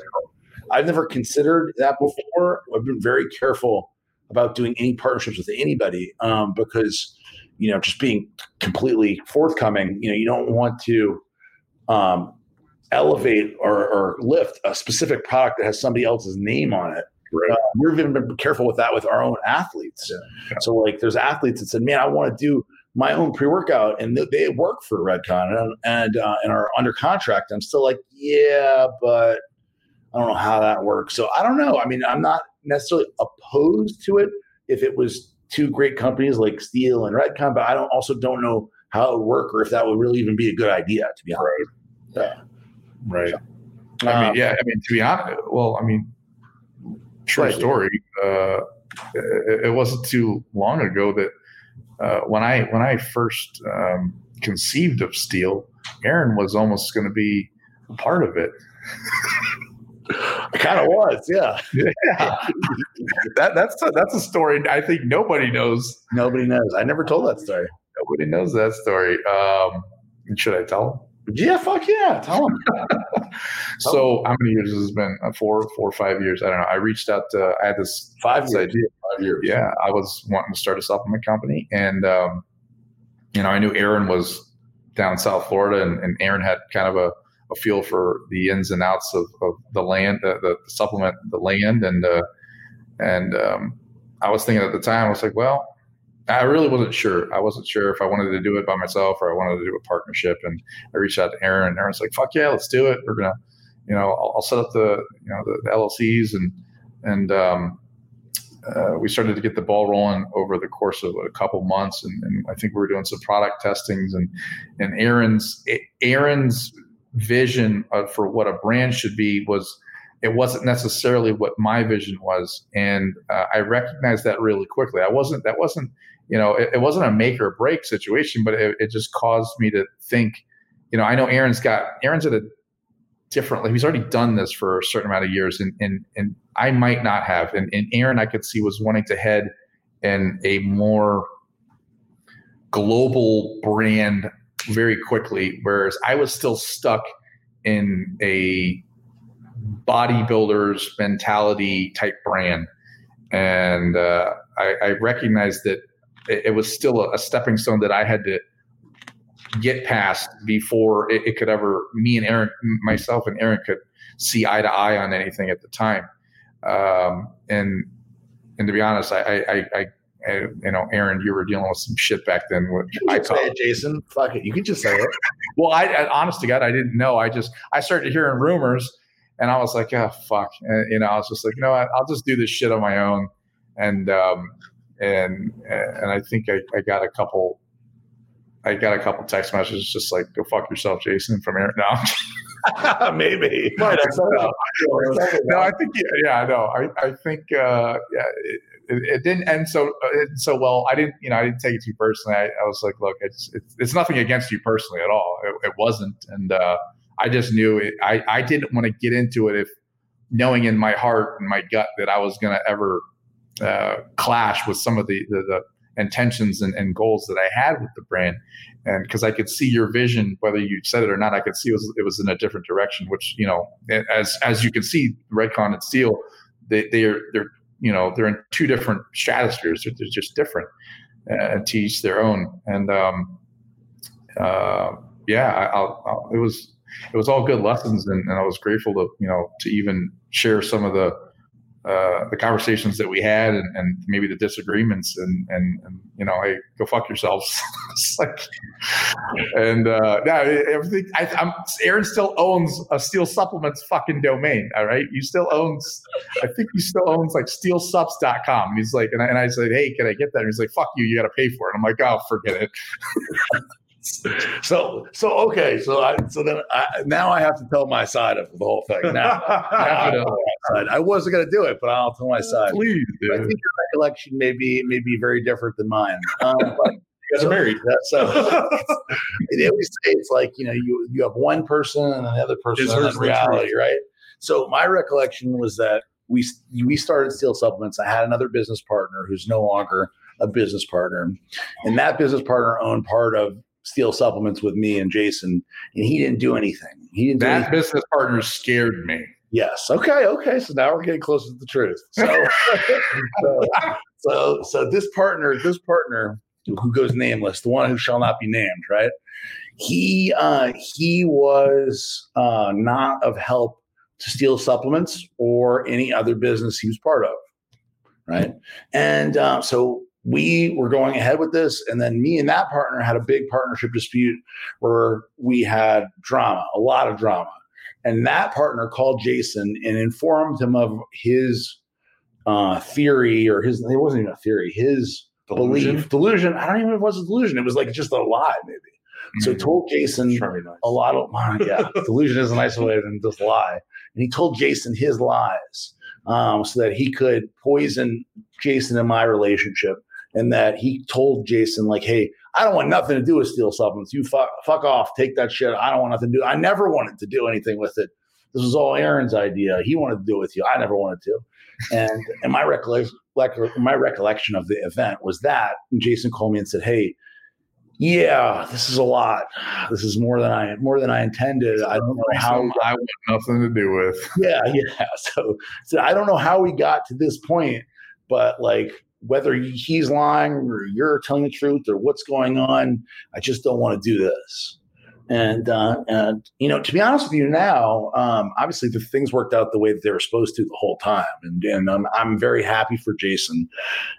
I've never considered that before. I've been very careful about doing any partnerships with anybody um, because you know just being completely forthcoming. You know, you don't want to um, elevate or, or, lift a specific product that has somebody else's name on it. Right. Uh, we've even been careful with that with our own athletes. Yeah. So, like, there's athletes that said, "Man, I want to do my own pre-workout," and they work for Redcon and and, uh, and are under contract. I'm still like, "Yeah, but I don't know how that works. So I don't know. I mean, I'm not necessarily opposed to it if it was two great companies like Steel and Redcon, but I don't also don't know how it would work or if that would really even be a good idea. To be honest, yeah, right. I um, mean, yeah. I mean, to be honest, well, I mean, true right. story. Uh, it, it, wasn't too long ago that uh, when I when I first um, conceived of Steel, Aaron was almost going to be a part of it. Kind of was, yeah. Yeah. that that's a, that's a story I think nobody knows. Nobody knows. I never told that story. Nobody knows that story. Um, should I tell? Yeah, fuck yeah, tell them. so, how many years has it been? Uh, four, four five years? I don't know. I reached out. To, I had this five years. Idea. Five years. Yeah, I was wanting to start a supplement company, and um, you know, I knew Aaron was down in South Florida, and, and Aaron had kind of a a feel for the ins and outs of, of the land, uh, the, the, supplement, the land, and uh, and um, I was thinking at the time, I was like, well, I really wasn't sure. I wasn't sure if I wanted to do it by myself or I wanted to do a partnership. And I reached out to Aaron, and Aaron's like, "Fuck yeah, let's do it. We're gonna, you know, I'll, I'll set up the, you know, the, the LLCs and and um, uh, we started to get the ball rolling over the course of a couple months, and, and, I think we were doing some product testings. And and Aaron's Aaron's vision of, for what a brand should be was it wasn't necessarily what my vision was. And uh, i recognized that really quickly. I wasn't that wasn't you know it, it wasn't a make or break situation but it, it, just caused me to think you know i know aaron's got aaron's at a different like he's already done this for a certain amount of years and and, and i might not have. And, and aaron i could see was wanting to head in a more global brand very quickly, whereas I was still stuck in a bodybuilder's mentality type brand. And uh, I, I, recognized that it, was still a, a, stepping stone that I had to get past before it, it, could ever, me and Aaron, myself and Aaron could see eye to eye on anything at the time. Um, and, and to be honest, I, I, I you know, Aaron, you were dealing with some shit back then. Which I say it, Jason. Fuck it. You can just say it. well, I, I, honest to God, I didn't know. I just I started hearing rumors, and I was like, oh fuck. And, you know, I was just like, you know what? I'll just do this shit on my own. And um, and and I think I, I got a couple. I got a couple text messages just like "Go fuck yourself, Jason" from Aaron. No, maybe. no, I think yeah, yeah, no, I I think uh, yeah. It, it, it, didn't end so uh, so well. I didn't, you know, I didn't take it too personally. I, I was like, look, it's, it's, it's nothing against you personally at all. It, it wasn't, and uh, I just knew it. I I didn't want to get into it if knowing in my heart and my gut that I was going to ever uh, clash with some of the the, the intentions and, and, goals that I had with the brand. And because I could see your vision, whether you said it or not, I could see it was, it was in a different direction. Which you know, as as you can see, Redcon and Steel, they they are they're you know they're in two different stratospheres. They're, they're just different uh, and teach their own. And um, uh, yeah, I, I'll, it was it was all good lessons, and, and, I was grateful to you know to even share some of the uh, the conversations that we had and, and maybe the disagreements and, and, and you know, hey, go fuck yourselves. like, and uh, yeah, everything. I, I'm Aaron still owns a Steel Supplements fucking domain. All right, you still owns. I think he still owns like SteelSups.com. And he's like, and I, and I said, hey, can I get that? And he's like, fuck you, you got to pay for it. I'm like, oh, forget it. So so okay, so I so then I, now I have to tell my side of the whole thing. Now I, have to side. I wasn't going to do it, but I'll tell my side. Please, I think your recollection may be may be very different than mine. Um, but, You guys are married. so they always say it's like you know you you have one person and another person hers reality, right? So my recollection was that we we started Steel Supplements. I had another business partner who's no longer a business partner, and that business partner owned part of Steel Supplements with me and Jason, and he didn't do anything. He didn't do That business partner scared me. Yes. Okay. Okay. So now we're getting closer to the truth. So, so, so, so this partner, this partner who goes nameless, the one who shall not be named, right? He uh, he was uh, not of help to Steel Supplements or any other business he was part of, right? And uh, so we were going ahead with this, and then me and that partner had a big partnership dispute where we had drama, a lot of drama. And that partner called Jason and informed him of his uh, theory or his, it wasn't even a theory, his Delusion? belief, delusion. I don't even know if it was a delusion. It was like just a lie, maybe. So told Jason Try to be nice. a lot of, yeah, delusion is a nicer way than just lie. And he told Jason his lies um, so that he could poison Jason and my relationship. And that he told Jason, like, hey, I don't want nothing to do with steel supplements. You fuck, fuck off. Take that shit. I don't want nothing to do. I never wanted to do anything with it. This was all Aaron's idea. He wanted to do it with you. I never wanted to. And and my recollection, my recollection of the event was that Jason called me and said, "Hey, yeah, this is a lot. This is more than I more than I intended. I don't know how I want nothing to do with. yeah, yeah. So, so I don't know how we got to this point, but like whether he's lying or you're telling the truth or what's going on, I just don't want to do this. And uh, and you know, to be honest with you, now um, obviously the things worked out the way that they were supposed to the whole time, and and I'm I'm very happy for Jason,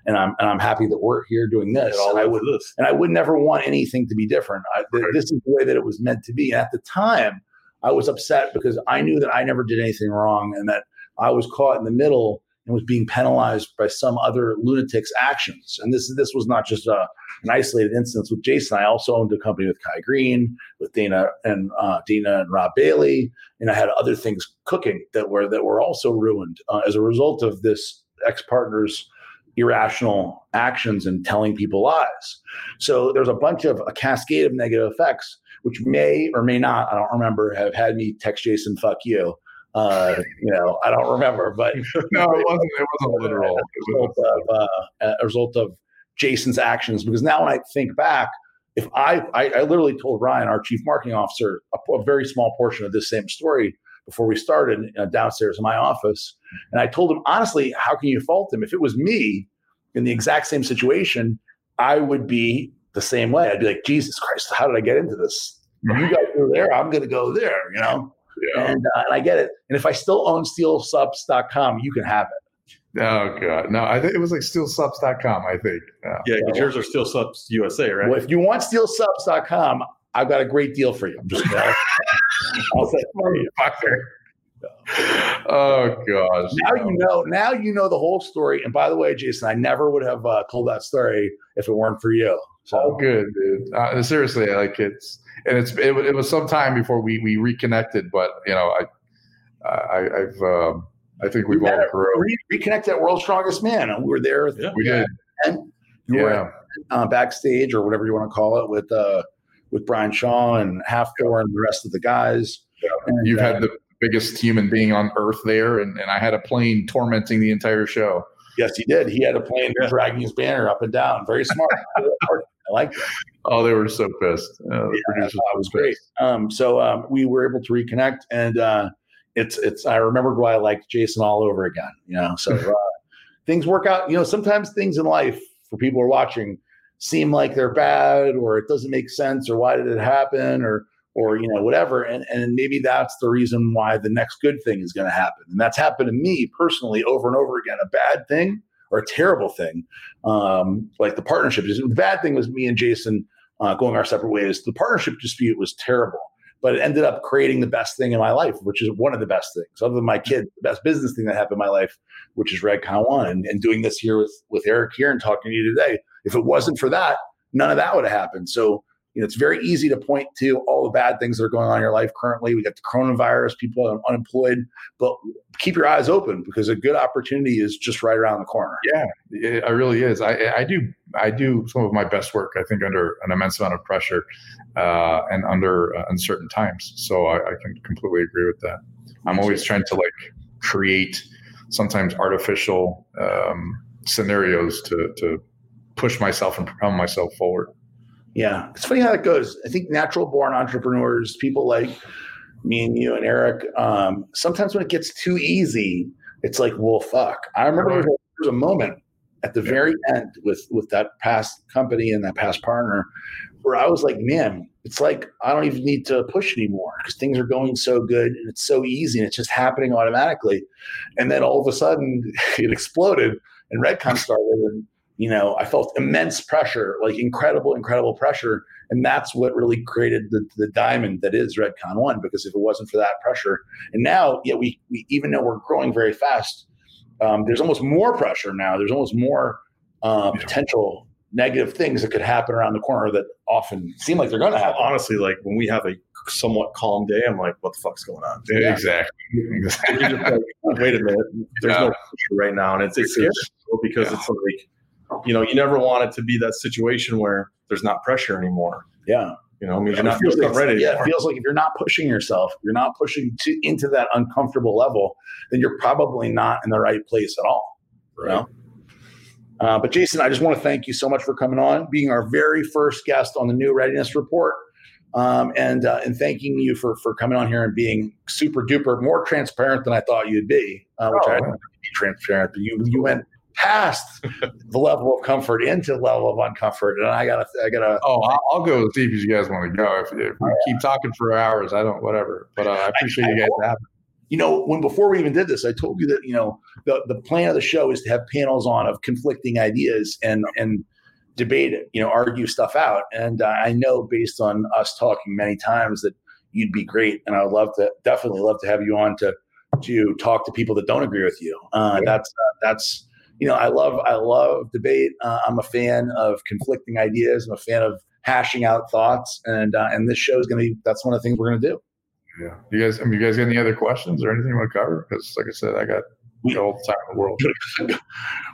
and I'm and I'm happy that we're here doing this. And I would this. and I would never want anything to be different. I, th- Right. This is the way that it was meant to be. And at the time, I was upset because I knew that I never did anything wrong and that I was caught in the middle and was being penalized by some other lunatic's actions. And this this was not just a, an isolated instance with Jason. I also owned a company with Kai Greene, with Dana and uh, Dina and Rob Bailey, and I had other things cooking that were that were also ruined uh, as a result of this ex partner's irrational actions and telling people lies. So there's a bunch of a cascade of negative effects, which may or may not, I don't remember, have had me text Jason, fuck you. Uh, you know, I don't remember, but No, it wasn't. It wasn't literal. It was- result of, uh, a result of Jason's actions. Because now when I think back, if I, I, I literally told Ryan, our chief marketing officer, a, a very small portion of this same story before we started uh, downstairs in my office. And I told him, honestly, how can you fault him? If it was me in the exact same situation, I would be the same way. I'd be like, Jesus Christ, how did I get into this? You guys go there, I'm going to go there, you know? Yeah. And, uh, and I get it. And if I still own steelsubs.com, you can have it. Oh god, no! I think it was like steelsubs.com. I think. Yeah. Yeah, because yours are still subs USA, right? Well, if you want steelsubs.com, I've got a great deal for you. I'm just I'll say it for you. Oh gosh. Now you know. Now you know the whole story. And by the way, Jason, I never would have uh, told that story if it weren't for you. Oh, good, dude. Uh, seriously, like it's and it's it, it was some time before we we reconnected, but you know, I I I've um, I think we've we all grown. re- reconnected at World's Strongest Man, we were there. Yeah. We did. And you were Yeah. uh, backstage or whatever you want to call it with uh, with Brian Shaw and Hafthor and the rest of the guys. And, You've uh, had the biggest human being on earth there, and, and I had a plane tormenting the entire show. Yes, he did. He had a plane dragging his banner up and down. Very smart. I like that. Oh, they were so pissed. Uh, the Yeah, producers was great. Um, so um, we were able to reconnect, and uh, it's it's. I remembered why I liked Jason all over again. You know, so uh, things work out. You know, sometimes things in life for people who are watching seem like they're bad, or it doesn't make sense, or why did it happen, or or you know whatever and and maybe that's the reason why the next good thing is going to happen and that's happened to me personally over and over again a bad thing a terrible thing. Um, like the partnership the bad thing was me and jason uh, going our separate ways. The partnership dispute was terrible but it ended up creating the best thing in my life which is one of the best things. Other than my kid the best business thing that happened in my life which is redcon one and, and doing this here with with eric here and talking to you today if it wasn't for that none of that would have happened. So you know, it's very easy to point to all the bad things that are going on in your life currently. We got the coronavirus, people are unemployed, but keep your eyes open because a good opportunity is just right around the corner. Yeah, it, it really is. I, I do I do some of my best work. I think under an immense amount of pressure uh, and under uh, uncertain times. So I, I can completely agree with that. I'm always trying to like create sometimes artificial um, scenarios to to push myself and propel myself forward. Yeah, it's funny how that goes. I think natural born entrepreneurs, people like me and you and Eric, um, sometimes when it gets too easy, it's like, well, fuck. I remember there was a moment at the very end with with that past company and that past partner where I was like, man, it's like I don't even need to push anymore because things are going so good and it's so easy and it's just happening automatically. And then all of a sudden it exploded and Redcon started and you know, I felt immense pressure, like incredible, incredible pressure. And that's what really created the, the diamond that is Redcon One, because if it wasn't for that pressure, and now, yeah, we, we even though we're growing very fast, um, there's almost more pressure now. There's almost more uh, potential negative things that could happen around the corner that often seem like they're going to happen. Honestly, like when we have a somewhat calm day, I'm like, what the fuck's going on? Yeah. Exactly. like, Wait a minute. There's yeah. no pressure right now. And it's, it's scary because yeah. it's like, you know, you never want it to be that situation where there's not pressure anymore. Yeah. You know, I mean, you're not feels like, ready. Yeah, anymore. it feels like if you're not pushing yourself, you're not pushing to, into that uncomfortable level, then you're probably not in the right place at all. Right. You know? Uh, but Jason, I just want to thank you so much for coming on, being our very first guest on the new readiness report, um, and uh, and thanking you for for coming on here and being super duper more transparent than I thought you'd be, uh, which oh, I didn't be transparent. But you you went past the level of comfort into the level of uncomfort. And I gotta, I gotta. Oh, I'll, I'll go as deep as you guys want to go. If, if we keep talking for hours, I don't, whatever. But uh, I appreciate I, you guys I, having. You know, when before we even did this, I told you that you know the the plan of the show is to have panels on of conflicting ideas and and debate it, you know, argue stuff out. And uh, I know based on us talking many times that you'd be great, and I would love to definitely love to have you on to to talk to people that don't agree with you. Uh, yeah. That's uh, that's you know, I love I love debate. Uh, I'm a fan of conflicting ideas. I'm a fan of hashing out thoughts, and uh, and this show is going to be that's one of the things we're going to do. Yeah. You guys, I mean, you guys got any other questions or anything you want to cover? Because, like I said, I got we, all the time in the world.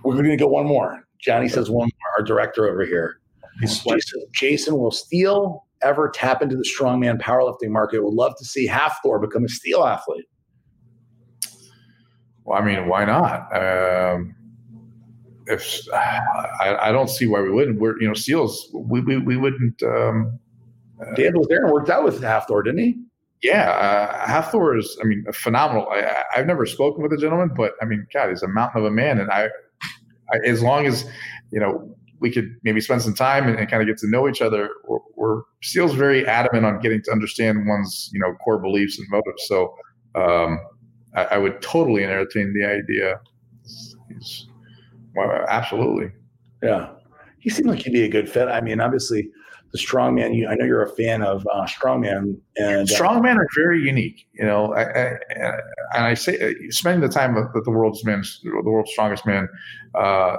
we're going to go one more. Johnny says one more. Our director over here. Jason, Jason will Steel ever tap into the strongman powerlifting market? Would love to see Hafthor become a steel athlete. Well, I mean, why not? Um, if I, I, don't see why we wouldn't. We're you know seals. We we, we wouldn't. Um, Dan was there and worked out with Hafthor, didn't he? Yeah, uh, Hafthor is. I mean, phenomenal. I, have never spoken with a gentleman, but I mean, God, he's a mountain of a man, and I, I as long as you know we could maybe spend some time and, and kind of get to know each other. We're, we're Steel's very adamant on getting to understand one's you know core beliefs and motives. So um, I, I, would totally entertain the idea. He's, well, absolutely. Yeah. He seemed like he'd be a good fit. I mean, obviously, the strongman. You, I know you're a fan of uh, strongman, and uh, strongman are very unique. You know, I, I, and I say uh, spending the time with the world's men, the world's strongest man. Uh,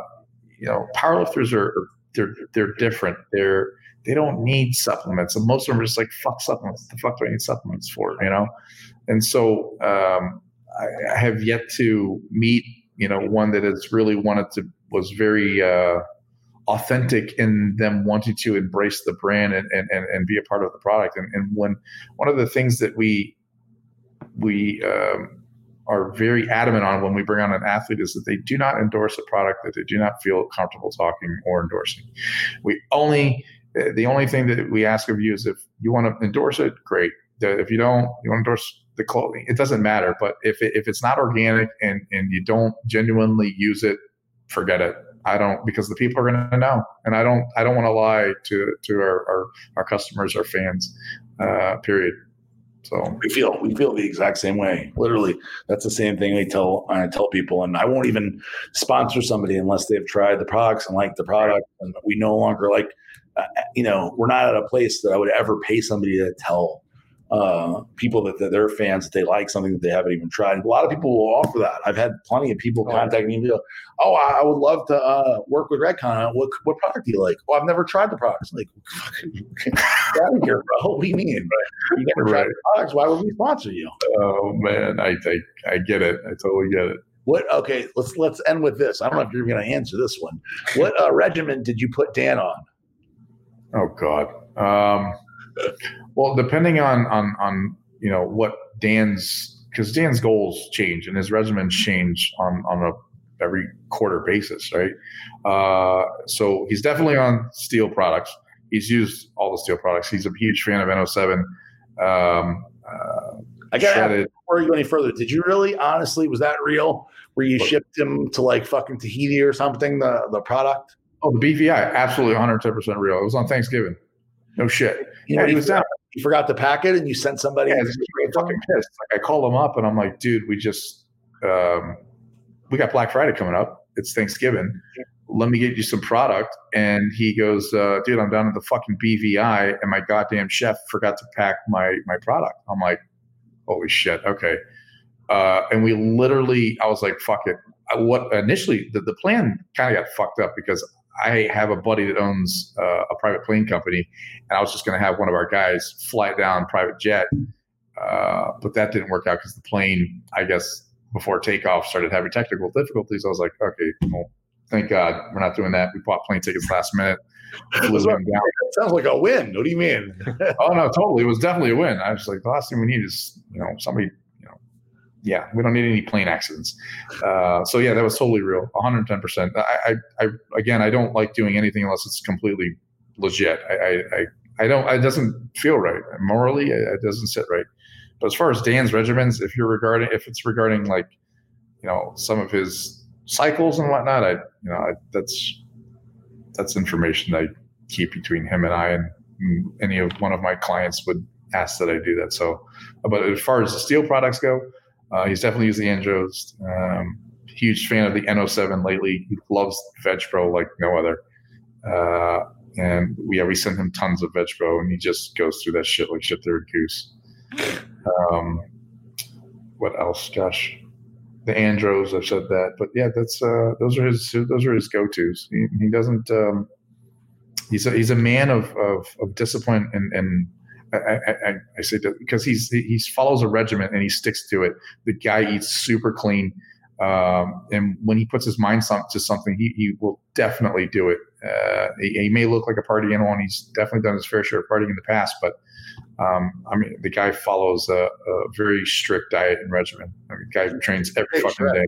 you know, powerlifters are they're they're different. They're they don't need supplements, and most of them are just like fuck supplements. What the fuck do I need supplements for? You know, and so um, I, I have yet to meet you know, one that has really wanted to was very uh, authentic in them wanting to embrace the brand and, and, and, be a part of the product. And, and when one of the things that we we um, are very adamant on when we bring on an athlete is that they do not endorse a product that they do not feel comfortable talking or endorsing. We only the only thing that we ask of you is if you want to endorse it, great. If you don't, you want to endorse the clothing. It doesn't matter. But if it, if it's not organic and and you don't genuinely use it, forget it. I don't because the people are going to know, and I don't I don't want to lie to to our our, our customers, our fans. Uh, period. So we feel we feel the exact same way. Literally, that's the same thing we tell I tell people, and I won't even sponsor somebody unless they've tried the products and like the product, and we no longer like. Uh, you know, we're not at a place that I would ever pay somebody to tell uh, people that, that they're fans that they like something that they haven't even tried. A lot of people will offer that. I've had plenty of people contact me and go, "Oh, I, I would love to uh, work with Redcon. What what product do you like? Well, I've never tried the products. Like, get out of here, bro. What do you mean? You never tried the products. Why would we sponsor you? Oh man, I think I get it. I totally get it. What? Okay, let's let's end with this. I don't know if you're going to answer this one. What uh, regimen did you put Dan on? Oh God. Um, well, depending on on on you know what Dan's because Dan's goals change and his regimens change on on a every quarter basis, right? Uh, so he's definitely on steel products. He's used all the steel products. He's a huge fan of NO7. Um, uh, I got to before you go any further. Did you really, honestly, was that real? Where you shipped him to like fucking Tahiti or something? The the product? Oh, the BVI, absolutely 110 percent real. It was on Thanksgiving. No shit. You know, he was down. You forgot to pack it, and you sent somebody. Yeah, fucking pissed. Like I called him up, and I'm like, dude, we just um, we got Black Friday coming up. It's Thanksgiving. Let me get you some product. And he goes, uh, dude, I'm down at the fucking BVI, and my goddamn chef forgot to pack my my product. I'm like, holy shit. Okay. Uh, and we literally, I was like, fuck it. What initially the, the plan kind of got fucked up because I have a buddy that owns uh, a private plane company, and I was just going to have one of our guys fly down private jet, uh, but that didn't work out because the plane, I guess, before takeoff started having technical difficulties. I was like, okay, well, thank God we're not doing that. We bought plane tickets last minute. Flew them down. Sounds like a win. What do you mean? oh no, totally. It was definitely a win. I was like, the last thing we need is you know somebody yeah, we don't need any plane accidents. Uh, so yeah, that was totally real, 110. percent I, I, again, I don't like doing anything unless it's completely legit. I, I, I, don't. It doesn't feel right morally. It doesn't sit right. But as far as Dan's regimens, if you're regarding, if it's regarding like, you know, some of his cycles and whatnot, I, you know, I, that's that's information I keep between him and I, and any of one of my clients would ask that I do that. So, but as far as the steel products go, uh, he's definitely used the Andros. Um, huge fan of the NO7 lately. He loves VegPro like no other. Uh, and we, yeah, we send him tons of VegPro, and he just goes through that shit like shit through a goose. Um, what else? Gosh, the Andros. I've said that, but yeah, that's uh, those are his those are his go tos. He, he, doesn't. Um, he's a, he's a man of of, of discipline and and I, I, I say that because he's he follows a regimen and he sticks to it. The guy eats super clean, um, and when he puts his mind to something, he, he will definitely do it. Uh, he, he, may look like a party animal, and he's definitely done his fair share of partying in the past. But um, I mean, the guy follows a, a, very strict diet and regimen. I mean, the guy trains every fucking day.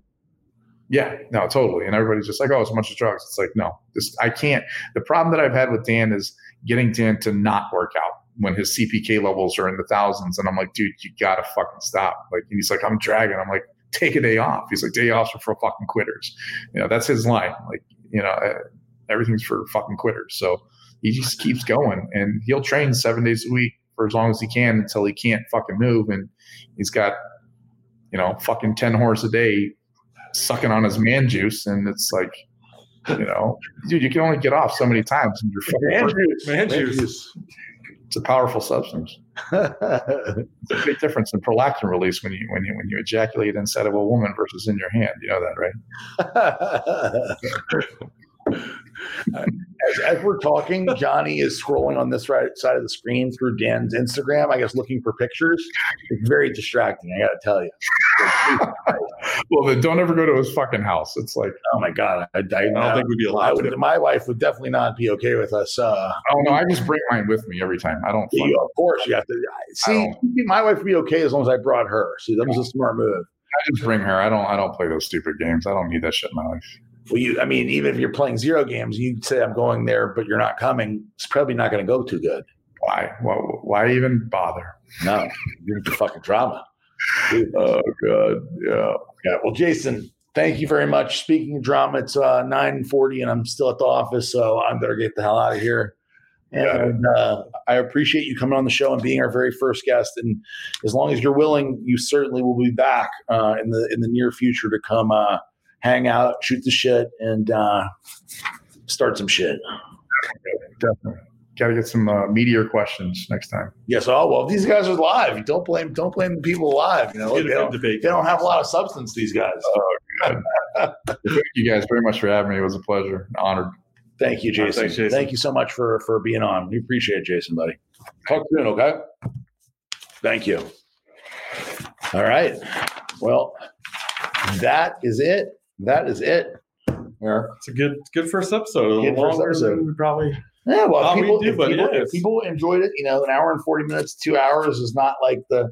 Yeah, no, totally. And everybody's just like, oh, it's a bunch of drugs. It's like, no, this I can't. The problem that I've had with Dan is getting Dan to not work out when his CPK levels are in the thousands. And I'm like, dude, you gotta fucking stop. Like, he's like, I'm dragging. I'm like, take a day off. He's like, day offs are for fucking quitters. You know, that's his line. Like, you know, uh, everything's for fucking quitters. So he just keeps going and he'll train seven days a week for as long as he can until he can't fucking move. And he's got, you know, fucking 10 horse a day sucking on his man juice. And it's like, you know, dude, you can only get off so many times in your fucking man juice. Man, man juice. juice. It's a powerful substance. it's a big difference in prolactin release when you when you when you ejaculate inside of a woman versus in your hand. You know that, right? as, as, we're talking, Johnny is scrolling on this right side of the screen through Dan's Instagram, I guess looking for pictures. It's very distracting, I gotta tell you. well, then don't ever go to his fucking house. It's like, oh my god, I, I, I don't uh, think we'd be allowed. Would, my wife would definitely not be okay with us. Uh, oh no, I just bring mine with me every time. I don't. You, of course, you have to see. My wife would be okay as long as I brought her. See, that was a smart move. I just bring her. I don't. I don't play those stupid games. I don't need that shit in my life. Well, you, I mean, even if you're playing zero games, you say I'm going there, but you're not coming. It's probably not going to go too good. Why? Why, why even bother? No, you're into fucking drama. oh god, yeah, yeah. Well, Jason, Thank you very much. Speaking of drama, it's uh, 940 and I'm still at the office, so I better get the hell out of here. And uh, I appreciate you coming on the show and being our very first guest. And as long as you're willing, you certainly will be back uh, in the in the near future to come uh, hang out, shoot the shit, and uh, start some shit. Definitely. Got to get some uh, meteor questions next time. Yes. Oh well, these guys are live. You don't blame don't blame the people live. You know, Get a they good don't, debate. they don't have a lot of substance. These guys. Oh, Thank you guys very much for having me. It was a pleasure. Honored. Thank you, Jason. thanks, Jason. Thank you so much for for being on. We appreciate it, Jason, buddy. Talk soon, okay? Thank you. All right. Well, that is it. That is it. Yeah. It's a good good first episode. A little Good first episode. we probably. Yeah, well, Thought if we people, if, but people, yeah, if people enjoyed it, you know, an hour and 40 minutes, two hours is not like the,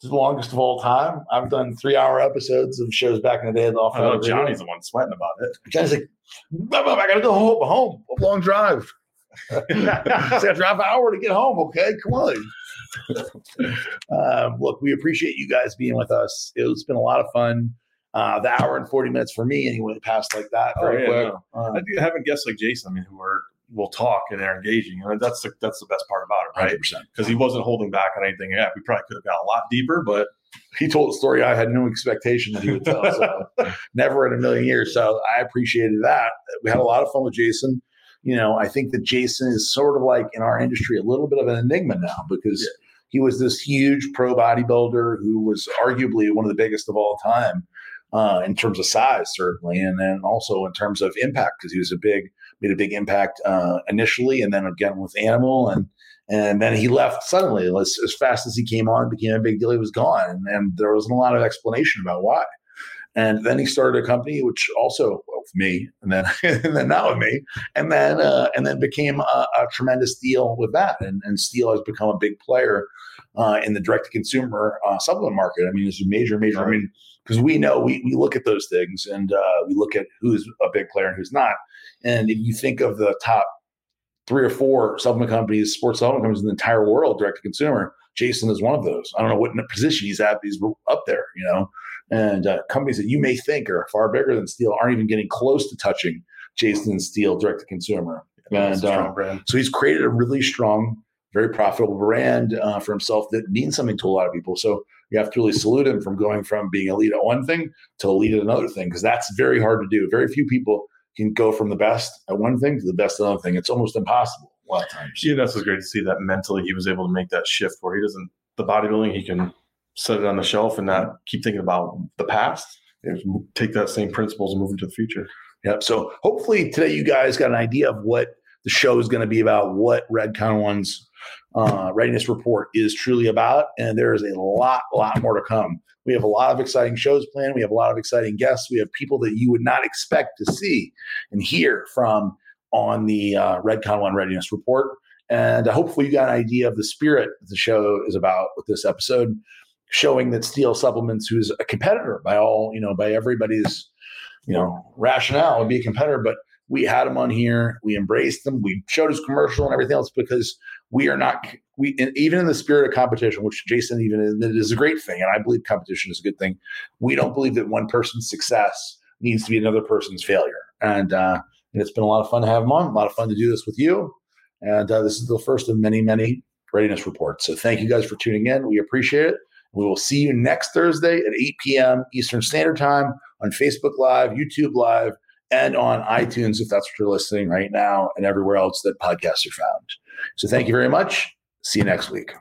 the longest of all time. I've done three hour episodes of shows back in the day. Off I know Johnny's the one sweating about it. Johnny's like, "Blah, blah, blah, I got to go home. home. A long drive. it's a drive an hour to get home. Okay, come on. um, look, we appreciate you guys being with us. It's been a lot of fun. Uh, the hour and 40 minutes for me, anyway, passed like that Oh, yeah, quick. no. Um, I do having guests like Jason, I mean, who are will talk and they're engaging, and that's the, that's the best part about it, right? Because he wasn't holding back on anything. Yeah, we probably could have got a lot deeper, but he told a story I had no expectation that he would tell. So never in a million years. So I appreciated that. We had a lot of fun with Jason. You know, I think that Jason is sort of like in our industry a little bit of an enigma now because he was this huge pro bodybuilder who was arguably one of the biggest of all time uh, in terms of size, certainly, and then also in terms of impact because he was a big made a big impact uh, initially, and then again with Animal and. And then he left suddenly. As, as fast as he came on, became a big deal. He was gone, and, and there wasn't a lot of explanation about why. And then he started a company, which also well, with me, and then and then not with me, and then uh, and then became a, a tremendous deal with that. And and Steel has become a big player uh, in the direct to consumer uh, supplement market. I mean, it's a major, major. I mean, because we know we we look at those things and uh, we look at who's a big player and who's not. And if you think of the top three or four supplement companies, sports supplement companies in the entire world, direct to consumer. Jason is one of those. I don't know what position he's at, but he's up there, you know. And uh, companies that you may think are far bigger than Steel aren't even getting close to touching Jason and Steel direct to consumer. And uh, so he's created a really strong, very profitable brand uh, for himself that means something to a lot of people. So you have to really salute him from going from being elite at one thing to elite at another thing, because that's very hard to do. Very few people can go from the best at one thing to the best at another thing. It's almost impossible a lot of times. Yeah, that's what's great to see that mentally he was able to make that shift where he doesn't the bodybuilding he can set it on the shelf and not keep thinking about the past. and Take that same principles and move into the future. Yep. So hopefully today you guys got an idea of what the show is going to be about, what Redcon One's uh, readiness report is truly about, and there is a lot, lot more to come. We have a lot of exciting shows planned. We have a lot of exciting guests. We have people that you would not expect to see and hear from on the uh, Redcon One readiness report. And hopefully you got an idea of the spirit that the show is about with this episode, showing that Steel Supplements, who's a competitor by all, you know, by everybody's you know, rationale would be a competitor, but we had him on here. We embraced him. We showed his commercial and everything else because we are not, we even in the spirit of competition, which Jason even admitted is a great thing. And I believe competition is a good thing. We don't believe that one person's success needs to be another person's failure. And, uh, and it's been a lot of fun to have him on, a lot of fun to do this with you. And uh, this is the first of many, many readiness reports. So thank you guys for tuning in. We appreciate it. We will see you next Thursday at 8 p.m. Eastern Standard Time on Facebook Live, YouTube Live, and on iTunes if that's what you're listening right now, and everywhere else that podcasts are found. So thank you very much. See you next week.